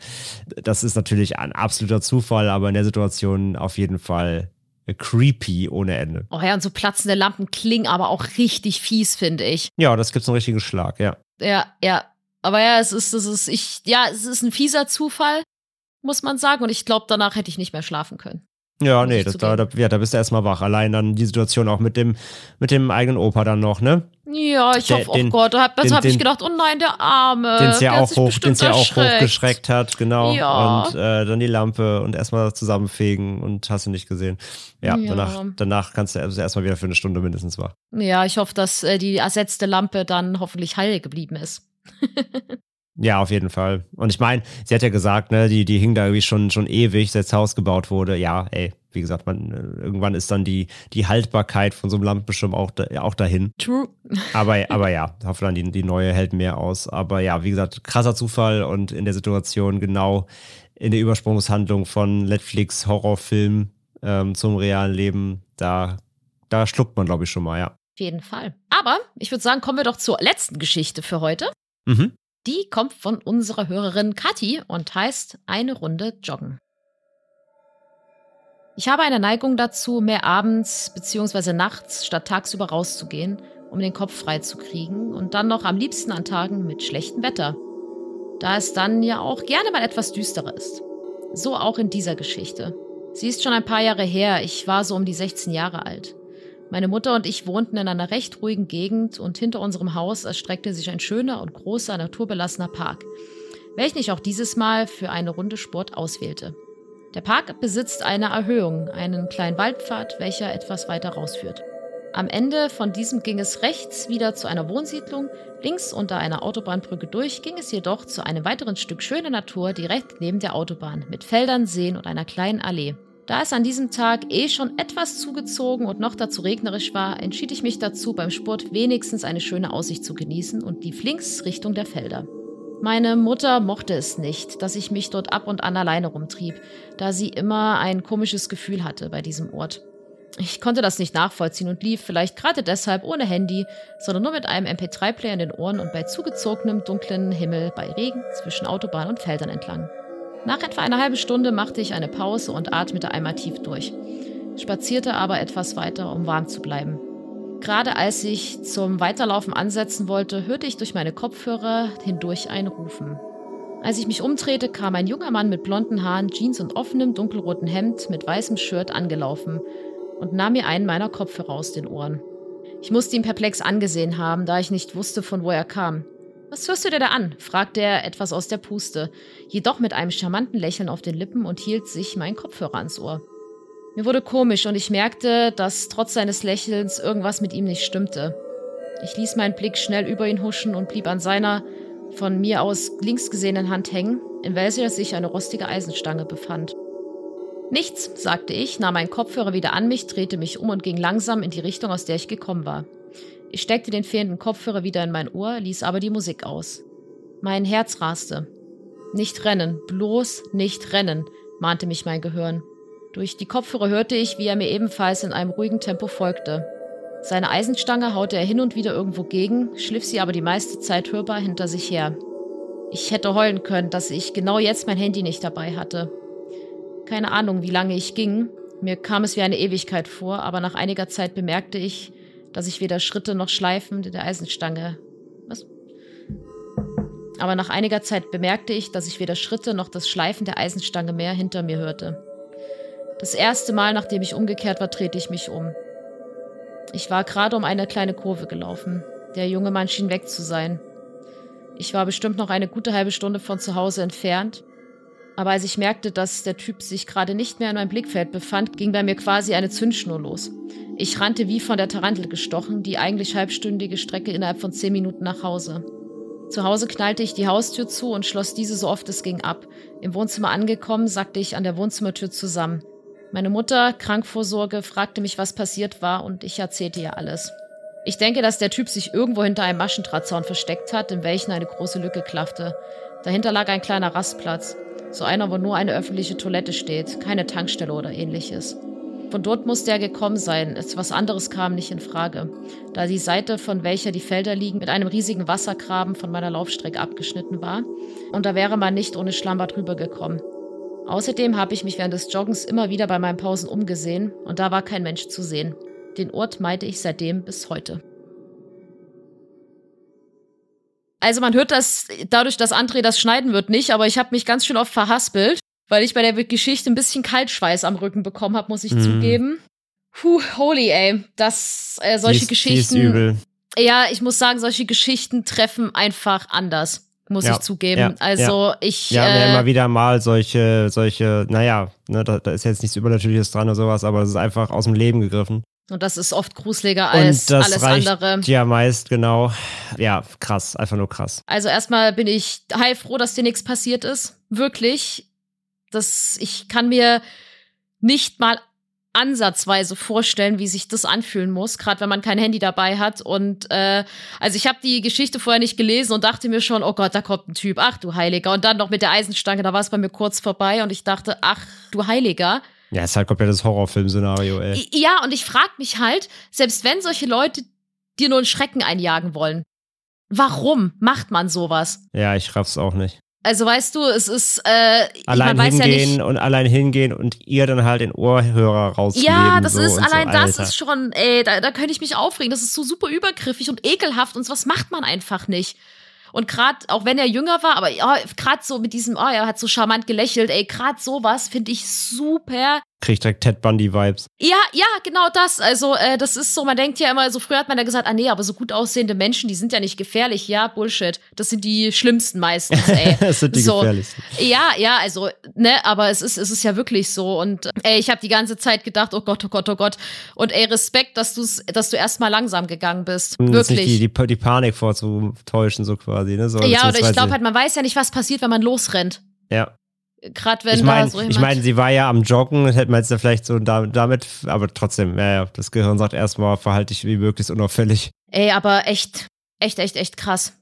[SPEAKER 1] Das ist natürlich ein absoluter Zufall, aber in der Situation auf jeden Fall creepy ohne Ende.
[SPEAKER 2] Oh ja, und so platzende Lampen klingen aber auch richtig fies, finde ich.
[SPEAKER 1] Ja, das gibt's einen richtigen Schlag, ja.
[SPEAKER 2] Ja, ja. Aber ja, es ist, es ist, ich, ja, es ist ein fieser Zufall, muss man sagen. Und ich glaube, danach hätte ich nicht mehr schlafen können.
[SPEAKER 1] Ja, nee, das, da, da, ja, da bist du erstmal wach. Allein dann die Situation auch mit dem, mit dem eigenen Opa dann noch, ne?
[SPEAKER 2] Ja, ich
[SPEAKER 1] Der-
[SPEAKER 2] hoffe, oh
[SPEAKER 1] den-
[SPEAKER 2] Gott, deshalb
[SPEAKER 1] den-
[SPEAKER 2] habe ich
[SPEAKER 1] den-
[SPEAKER 2] gedacht, oh nein, der Arme.
[SPEAKER 1] den es ja auch hoch, den's ja auch hochgeschreckt hat, genau.
[SPEAKER 2] Ja.
[SPEAKER 1] Und äh, dann die Lampe und erstmal zusammenfegen und hast du nicht gesehen. Ja,
[SPEAKER 2] Ja.
[SPEAKER 1] danach, danach kannst du also erstmal wieder für eine Stunde mindestens wach.
[SPEAKER 2] Ja, ich hoffe, dass äh, die ersetzte Lampe dann hoffentlich heil geblieben ist.
[SPEAKER 1] Ja, auf jeden Fall. Und ich meine, sie hat ja gesagt, ne, die, die hing da irgendwie schon, schon ewig, seit das Haus gebaut wurde. Ja, ey, wie gesagt, man, äh, irgendwann ist dann die, die Haltbarkeit von so einem Lampenschirm auch, da, auch dahin.
[SPEAKER 2] True.
[SPEAKER 1] Aber, aber ja, hoffe dann, die, die neue hält mehr aus. Aber ja, wie gesagt, krasser Zufall und in der Situation genau in der Übersprungshandlung von Netflix Horrorfilm ähm, zum realen Leben, da, da schluckt man, glaube ich, schon mal, ja.
[SPEAKER 2] Auf jeden Fall. Aber ich würde sagen, kommen wir doch zur letzten Geschichte für heute.
[SPEAKER 1] Mhm.
[SPEAKER 2] Die kommt von unserer Hörerin Kathi und heißt Eine Runde Joggen. Ich habe eine Neigung dazu, mehr abends bzw. nachts statt tagsüber rauszugehen, um den Kopf frei zu kriegen und dann noch am liebsten an Tagen mit schlechtem Wetter. Da es dann ja auch gerne mal etwas düsterer ist. So auch in dieser Geschichte. Sie ist schon ein paar Jahre her, ich war so um die 16 Jahre alt. Meine Mutter und ich wohnten in einer recht ruhigen Gegend und hinter unserem Haus erstreckte sich ein schöner und großer naturbelassener Park, welchen ich auch dieses Mal für eine Runde Sport auswählte. Der Park besitzt eine Erhöhung, einen kleinen Waldpfad, welcher etwas weiter rausführt. Am Ende von diesem ging es rechts wieder zu einer Wohnsiedlung, links unter einer Autobahnbrücke durch ging es jedoch zu einem weiteren Stück schöner Natur direkt neben der Autobahn mit Feldern, Seen und einer kleinen Allee. Da es an diesem Tag eh schon etwas zugezogen und noch dazu regnerisch war, entschied ich mich dazu, beim Sport wenigstens eine schöne Aussicht zu genießen und lief links Richtung der Felder. Meine Mutter mochte es nicht, dass ich mich dort ab und an alleine rumtrieb, da sie immer ein komisches Gefühl hatte bei diesem Ort. Ich konnte das nicht nachvollziehen und lief vielleicht gerade deshalb ohne Handy, sondern nur mit einem MP3-Player in den Ohren und bei zugezogenem dunklen Himmel bei Regen zwischen Autobahn und Feldern entlang. Nach etwa einer halben Stunde machte ich eine Pause und atmete einmal tief durch, spazierte aber etwas weiter, um warm zu bleiben. Gerade als ich zum Weiterlaufen ansetzen wollte, hörte ich durch meine Kopfhörer hindurch ein Rufen. Als ich mich umdrehte, kam ein junger Mann mit blonden Haaren, Jeans und offenem dunkelroten Hemd mit weißem Shirt angelaufen und nahm mir einen meiner Kopfhörer aus den Ohren. Ich musste ihn perplex angesehen haben, da ich nicht wusste, von wo er kam. Was hörst du dir da an? fragte er etwas aus der Puste, jedoch mit einem charmanten Lächeln auf den Lippen und hielt sich meinen Kopfhörer ans Ohr. Mir wurde komisch und ich merkte, dass trotz seines Lächelns irgendwas mit ihm nicht stimmte. Ich ließ meinen Blick schnell über ihn huschen und blieb an seiner von mir aus links gesehenen Hand hängen, in welcher sich eine rostige Eisenstange befand. Nichts, sagte ich, nahm meinen Kopfhörer wieder an mich, drehte mich um und ging langsam in die Richtung, aus der ich gekommen war. Ich steckte den fehlenden Kopfhörer wieder in mein Ohr, ließ aber die Musik aus. Mein Herz raste. Nicht rennen, bloß nicht rennen, mahnte mich mein Gehirn. Durch die Kopfhörer hörte ich, wie er mir ebenfalls in einem ruhigen Tempo folgte. Seine Eisenstange haute er hin und wieder irgendwo gegen, schliff sie aber die meiste Zeit hörbar hinter sich her. Ich hätte heulen können, dass ich genau jetzt mein Handy nicht dabei hatte. Keine Ahnung, wie lange ich ging. Mir kam es wie eine Ewigkeit vor, aber nach einiger Zeit bemerkte ich, dass ich weder Schritte noch Schleifen der Eisenstange. Was? Aber nach einiger Zeit bemerkte ich, dass ich weder Schritte noch das Schleifen der Eisenstange mehr hinter mir hörte. Das erste Mal, nachdem ich umgekehrt war, drehte ich mich um. Ich war gerade um eine kleine Kurve gelaufen. Der junge Mann schien weg zu sein. Ich war bestimmt noch eine gute halbe Stunde von zu Hause entfernt. Aber als ich merkte, dass der Typ sich gerade nicht mehr in meinem Blickfeld befand, ging bei mir quasi eine Zündschnur los. Ich rannte wie von der Tarantel gestochen, die eigentlich halbstündige Strecke innerhalb von zehn Minuten nach Hause. Zu Hause knallte ich die Haustür zu und schloss diese so oft es ging ab. Im Wohnzimmer angekommen, sackte ich an der Wohnzimmertür zusammen. Meine Mutter, Krankvorsorge, fragte mich, was passiert war, und ich erzählte ihr alles. Ich denke, dass der Typ sich irgendwo hinter einem Maschendrahtzaun versteckt hat, in welchen eine große Lücke klaffte. Dahinter lag ein kleiner Rastplatz. So einer, wo nur eine öffentliche Toilette steht, keine Tankstelle oder ähnliches. Von dort musste er gekommen sein, etwas anderes kam nicht in Frage, da die Seite, von welcher die Felder liegen, mit einem riesigen Wassergraben von meiner Laufstrecke abgeschnitten war, und da wäre man nicht ohne Schlammbad drüber gekommen. Außerdem habe ich mich während des Joggens immer wieder bei meinen Pausen umgesehen, und da war kein Mensch zu sehen. Den Ort meide ich seitdem bis heute. Also man hört das dadurch, dass André das schneiden wird, nicht, aber ich habe mich ganz schön oft verhaspelt, weil ich bei der Geschichte ein bisschen Kaltschweiß am Rücken bekommen habe, muss ich
[SPEAKER 1] Mhm.
[SPEAKER 2] zugeben. Puh, holy ey, das äh, solche
[SPEAKER 1] ist,
[SPEAKER 2] Geschichten.
[SPEAKER 1] Ist übel.
[SPEAKER 2] Ja, ich muss sagen, solche Geschichten treffen einfach anders, muss
[SPEAKER 1] Ja,
[SPEAKER 2] ich zugeben.
[SPEAKER 1] ja,
[SPEAKER 2] also ich.
[SPEAKER 1] Ja,
[SPEAKER 2] äh,
[SPEAKER 1] ja, immer wieder mal solche, solche, naja, ne, da, da ist jetzt nichts Übernatürliches dran oder sowas, aber es ist einfach aus dem Leben gegriffen.
[SPEAKER 2] Und das ist oft gruseliger als
[SPEAKER 1] Und das
[SPEAKER 2] alles
[SPEAKER 1] reicht
[SPEAKER 2] andere.
[SPEAKER 1] ja meist, genau. Ja, krass, einfach nur krass.
[SPEAKER 2] Also erstmal bin ich heilfroh, dass dir nichts passiert ist. Wirklich. Das, ich kann mir nicht mal ansatzweise vorstellen, wie sich das anfühlen muss, gerade wenn man kein Handy dabei hat. Und äh, also ich habe die Geschichte vorher nicht gelesen und dachte mir schon, oh Gott, da kommt ein Typ, ach du Heiliger. Und dann noch mit der Eisenstange, da war es bei mir kurz vorbei und ich dachte, ach du Heiliger.
[SPEAKER 1] Ja, ist halt komplettes Horrorfilm-Szenario, ey.
[SPEAKER 2] Ja, und ich frag mich halt, selbst wenn solche Leute dir nur einen Schrecken einjagen wollen, warum macht man sowas?
[SPEAKER 1] Ja, ich raff's auch nicht.
[SPEAKER 2] Also weißt du, es ist, äh,
[SPEAKER 1] Allein
[SPEAKER 2] man weiß ja
[SPEAKER 1] hingehen
[SPEAKER 2] nicht.
[SPEAKER 1] und allein hingehen und ihr dann halt den Ohrhörer rausnehmen.
[SPEAKER 2] Ja, das
[SPEAKER 1] so
[SPEAKER 2] ist allein
[SPEAKER 1] so,
[SPEAKER 2] das
[SPEAKER 1] Alter.
[SPEAKER 2] ist schon, ey, da, da könnte ich mich aufregen. Das ist so super übergriffig und ekelhaft und sowas macht man einfach nicht. Und gerade, auch wenn er jünger war, aber ja, gerade so mit diesem, oh, er hat so charmant gelächelt, ey, gerade sowas finde ich super.
[SPEAKER 1] Krieg direkt Ted Bundy-Vibes.
[SPEAKER 2] Ja, ja, genau das. Also, äh, das ist so, man denkt ja immer, so früher hat man ja gesagt, ah nee, aber so gut aussehende Menschen, die sind ja nicht gefährlich. Ja, Bullshit. Das sind die schlimmsten meistens, ey.
[SPEAKER 1] das sind die
[SPEAKER 2] so.
[SPEAKER 1] gefährlichsten.
[SPEAKER 2] Ja, ja, also, ne, aber es ist, es ist ja wirklich so. Und ey, ich habe die ganze Zeit gedacht, oh Gott, oh Gott, oh Gott. Und ey, Respekt, dass, du's, dass du erstmal langsam gegangen bist.
[SPEAKER 1] Um jetzt
[SPEAKER 2] wirklich.
[SPEAKER 1] nicht die, die, die Panik vorzutäuschen, so quasi. Ne? So,
[SPEAKER 2] ja, oder ich glaube halt, man weiß ja nicht, was passiert, wenn man losrennt.
[SPEAKER 1] Ja.
[SPEAKER 2] Gerade wenn
[SPEAKER 1] Ich meine,
[SPEAKER 2] da so
[SPEAKER 1] ich mein, sie war ja am Joggen, das hätte man jetzt ja vielleicht so da- damit, aber trotzdem, ja, ja, das Gehirn sagt erstmal, verhalte dich wie möglichst unauffällig.
[SPEAKER 2] Ey, aber echt, echt, echt, echt krass.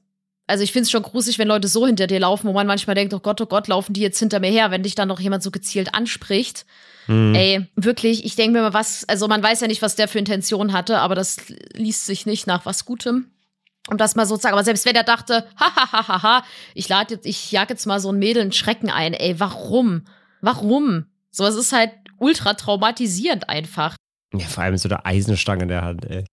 [SPEAKER 2] Also ich find's schon gruselig, wenn Leute so hinter dir laufen, wo man manchmal denkt, oh Gott, oh Gott, laufen die jetzt hinter mir her, wenn dich dann noch jemand so gezielt anspricht.
[SPEAKER 1] Hm.
[SPEAKER 2] Ey, wirklich, ich denke mir mal, was, also man weiß ja nicht, was der für Intention hatte, aber das liest sich nicht nach was Gutem. Um das mal so zu sagen. Aber selbst wenn er dachte, hahaha, ich lade jetzt, ich jag jetzt mal so ein Mädel einen Schrecken ein, ey, warum? Warum? So, es ist halt ultra traumatisierend einfach.
[SPEAKER 1] Ja, vor allem so einer Eisenstange in der Hand, ey.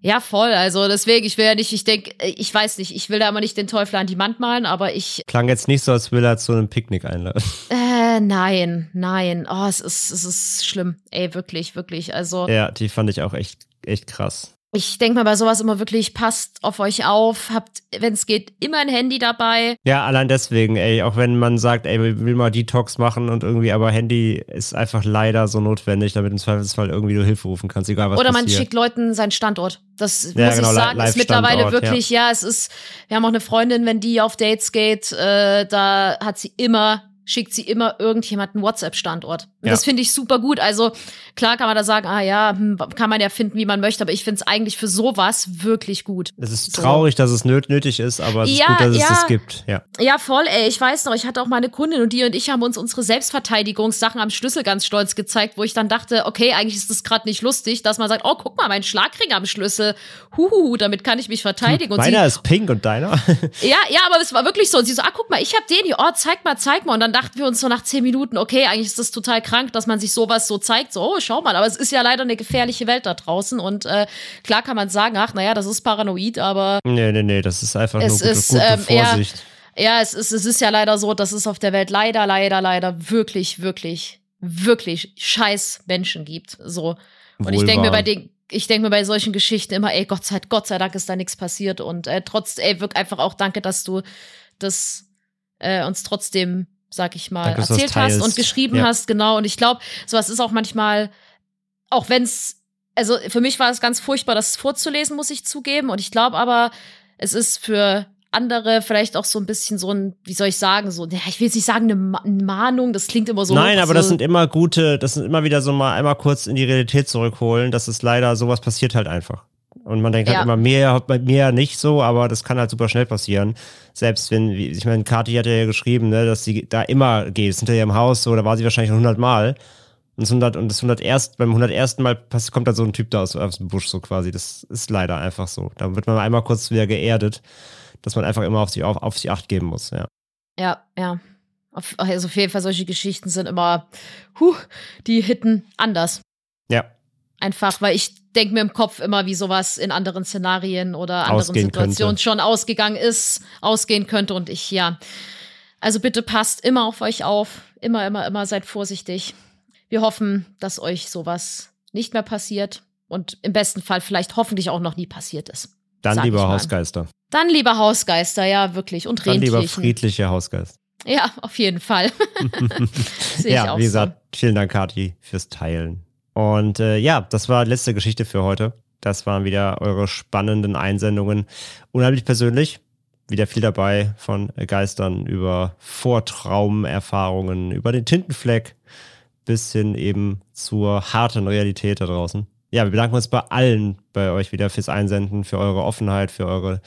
[SPEAKER 2] Ja, voll. Also deswegen, ich will ja nicht, ich denke, ich weiß nicht, ich will da immer nicht den Teufel an die Wand malen, aber ich,
[SPEAKER 1] Klang jetzt nicht so, als will er zu einem Picknick einladen.
[SPEAKER 2] äh, nein, nein. Oh, es ist, es ist schlimm. Ey, wirklich, wirklich. Also
[SPEAKER 1] Ja, die fand ich auch echt, echt krass.
[SPEAKER 2] Ich denke mal bei sowas immer wirklich, passt auf euch auf, habt, wenn es geht, immer ein Handy dabei.
[SPEAKER 1] Ja, allein deswegen, ey, auch wenn man sagt, ey, will mal Detox machen und irgendwie, aber Handy ist einfach leider so notwendig, damit im Zweifelsfall irgendwie du Hilfe rufen kannst, egal was
[SPEAKER 2] Oder man
[SPEAKER 1] passiert.
[SPEAKER 2] schickt Leuten seinen Standort. Das
[SPEAKER 1] Ja,
[SPEAKER 2] muss
[SPEAKER 1] genau,
[SPEAKER 2] ich sagen, ist mittlerweile wirklich, ja. es ist, wir haben auch eine Freundin, wenn die auf Dates geht, äh, da hat sie immer, schickt sie immer irgendjemanden WhatsApp-Standort. Und
[SPEAKER 1] Ja.
[SPEAKER 2] das finde ich super gut. Also klar kann man da sagen, ah ja, hm, kann man ja finden, wie man möchte, aber ich finde es eigentlich für sowas wirklich gut.
[SPEAKER 1] Es ist
[SPEAKER 2] So.
[SPEAKER 1] traurig, dass es nöt nötig ist, aber es
[SPEAKER 2] Ja,
[SPEAKER 1] ist gut, dass es
[SPEAKER 2] ja.
[SPEAKER 1] das gibt. Ja.
[SPEAKER 2] Ja, voll, ey. Ich weiß noch, ich hatte auch mal eine Kundin und die und ich haben uns unsere Selbstverteidigungssachen am Schlüssel ganz stolz gezeigt, wo ich dann dachte, okay, eigentlich ist das gerade nicht lustig, dass man sagt, oh, guck mal, mein Schlagring am Schlüssel. Huhuhu, damit kann ich mich verteidigen. Und sie,
[SPEAKER 1] Meiner ist pink und deiner?
[SPEAKER 2] ja, ja, aber es war wirklich so. Und sie so, ah, guck mal, ich hab den hier, oh, zeig mal, zeig mal. Und dann dachten wir uns so nach zehn Minuten, okay, eigentlich ist das total krank, dass man sich sowas so zeigt. So, oh, schau mal. Aber es ist ja leider eine gefährliche Welt da draußen. Und äh, klar kann man sagen, ach, naja, das ist paranoid, aber
[SPEAKER 1] nee, nee, nee, das ist einfach
[SPEAKER 2] Es
[SPEAKER 1] nur gute,
[SPEAKER 2] ist,
[SPEAKER 1] gute
[SPEAKER 2] ähm,
[SPEAKER 1] Vorsicht.
[SPEAKER 2] Ja, es ist, es ist ja leider so, dass es auf der Welt leider, leider, leider wirklich, wirklich, wirklich scheiß Menschen gibt. So. Und ich
[SPEAKER 1] Wohl
[SPEAKER 2] denke mir bei den, ich denke mir bei solchen Geschichten immer, ey, Gott sei, Gott sei Dank ist da nichts passiert. Und äh, trotz, ey, wirklich einfach auch danke, dass du das äh, uns trotzdem, sag ich mal,
[SPEAKER 1] Danke, das
[SPEAKER 2] erzählt hast und geschrieben
[SPEAKER 1] Ja.
[SPEAKER 2] hast, genau. Und ich glaube, sowas ist auch manchmal, auch wenn's, also für mich war es ganz furchtbar, das vorzulesen, muss ich zugeben. Und ich glaube aber, es ist für andere vielleicht auch so ein bisschen so ein, wie soll ich sagen, so, ja, ich will jetzt nicht sagen, eine Ma- eine Mahnung, das klingt immer so.
[SPEAKER 1] Nein, aber das
[SPEAKER 2] so,
[SPEAKER 1] sind immer gute, das sind immer wieder so mal einmal kurz in die Realität zurückholen, dass es leider sowas passiert halt einfach. Und man denkt
[SPEAKER 2] Ja.
[SPEAKER 1] halt immer, mehr, mir nicht so, aber das kann halt super schnell passieren. Selbst wenn, ich meine, Kathi hat ja geschrieben, ne, dass sie da immer geht, ist hinter ihrem Haus, so, da war sie wahrscheinlich schon 100 Mal. Und das 100, und das 101, beim 101. Mal kommt da so ein Typ da aus, aus dem Busch, so quasi. Das ist leider einfach so. Da wird man einmal kurz wieder geerdet, dass man einfach immer auf sich, auf, auf sich Acht geben muss, ja.
[SPEAKER 2] Ja, ja. Auf, also auf jeden Fall, solche Geschichten sind immer, huh, die hitten anders.
[SPEAKER 1] Ja.
[SPEAKER 2] Einfach, weil ich denke mir im Kopf immer, wie sowas in anderen Szenarien oder anderen
[SPEAKER 1] Ausgehen
[SPEAKER 2] Situationen
[SPEAKER 1] könnte.
[SPEAKER 2] schon ausgegangen ist, ausgehen könnte und ich, ja. Also bitte passt immer auf euch auf. Immer, immer, immer seid vorsichtig. Wir hoffen, dass euch sowas nicht mehr passiert und im besten Fall vielleicht hoffentlich auch noch nie passiert ist.
[SPEAKER 1] Dann lieber. Hausgeister.
[SPEAKER 2] Dann lieber Hausgeister, ja, wirklich. Und
[SPEAKER 1] Dann lieber friedliche Hausgeister.
[SPEAKER 2] Ja, auf jeden Fall.
[SPEAKER 1] Ja, wie gesagt, vielen Dank, Kati, fürs Teilen. Und äh, ja, das war letzte Geschichte für heute. Das waren wieder eure spannenden Einsendungen. Unheimlich persönlich. Wieder viel dabei von Geistern über Vortraumerfahrungen, über den Tintenfleck bis hin eben zur harten Realität da draußen. Ja, wir bedanken uns bei allen bei euch wieder fürs Einsenden, für eure Offenheit, für eure,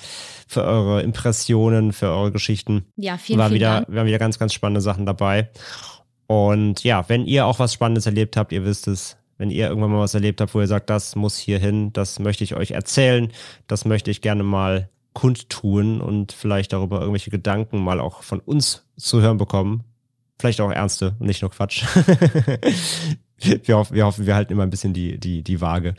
[SPEAKER 1] für eure Impressionen, für eure Geschichten.
[SPEAKER 2] Ja, vielen,
[SPEAKER 1] war
[SPEAKER 2] vielen
[SPEAKER 1] wieder,
[SPEAKER 2] Dank.
[SPEAKER 1] wir haben wieder ganz, ganz spannende Sachen dabei. Und ja, wenn ihr auch was Spannendes erlebt habt, ihr wisst es, wenn ihr irgendwann mal was erlebt habt, wo ihr sagt, das muss hier hin, das möchte ich euch erzählen, das möchte ich gerne mal kundtun und vielleicht darüber irgendwelche Gedanken mal auch von uns zu hören bekommen. Vielleicht auch ernste und nicht nur Quatsch. wir, hoffen, wir hoffen, wir halten immer ein bisschen die, die, die Waage.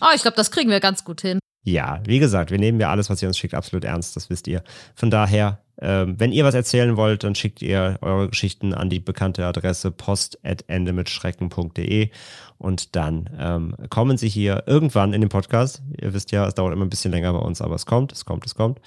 [SPEAKER 2] Oh, ich glaube, das kriegen wir ganz gut hin.
[SPEAKER 1] Ja, wie gesagt, wir nehmen ja alles, was ihr uns schickt, absolut ernst, das wisst ihr. Von daher, ähm, wenn ihr was erzählen wollt, dann schickt ihr eure Geschichten an die bekannte Adresse post.endemitschrecken.de und dann ähm, kommen sie hier irgendwann in den Podcast. Ihr wisst ja, es dauert immer ein bisschen länger bei uns, aber es kommt, es kommt, es kommt.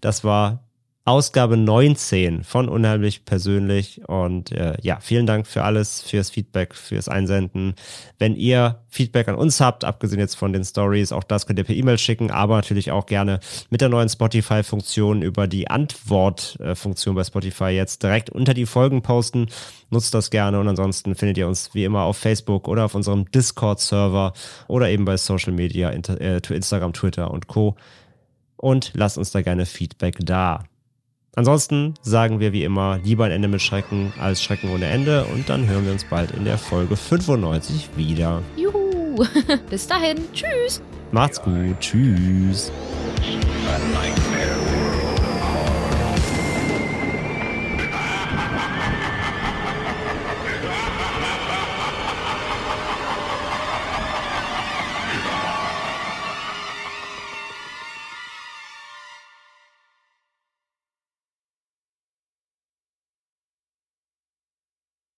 [SPEAKER 1] Das war Ausgabe 19 von Unheimlich Persönlich. Und äh, ja, vielen Dank für alles, fürs Feedback, fürs Einsenden. Wenn ihr Feedback an uns habt, abgesehen jetzt von den Stories, auch das könnt ihr per E-Mail schicken, aber natürlich auch gerne mit der neuen Spotify-Funktion über die Antwort-Funktion bei Spotify jetzt direkt unter die Folgen posten. Nutzt das gerne und ansonsten findet ihr uns wie immer auf Facebook oder auf unserem Discord-Server oder eben bei Social Media, äh, Instagram, Twitter und Co. Und lasst uns da gerne Feedback da. Ansonsten sagen wir wie immer lieber ein Ende mit Schrecken als Schrecken ohne Ende und dann hören wir uns bald in der Folge 95 wieder.
[SPEAKER 2] Juhu. Bis dahin. Tschüss.
[SPEAKER 1] Macht's gut. Tschüss.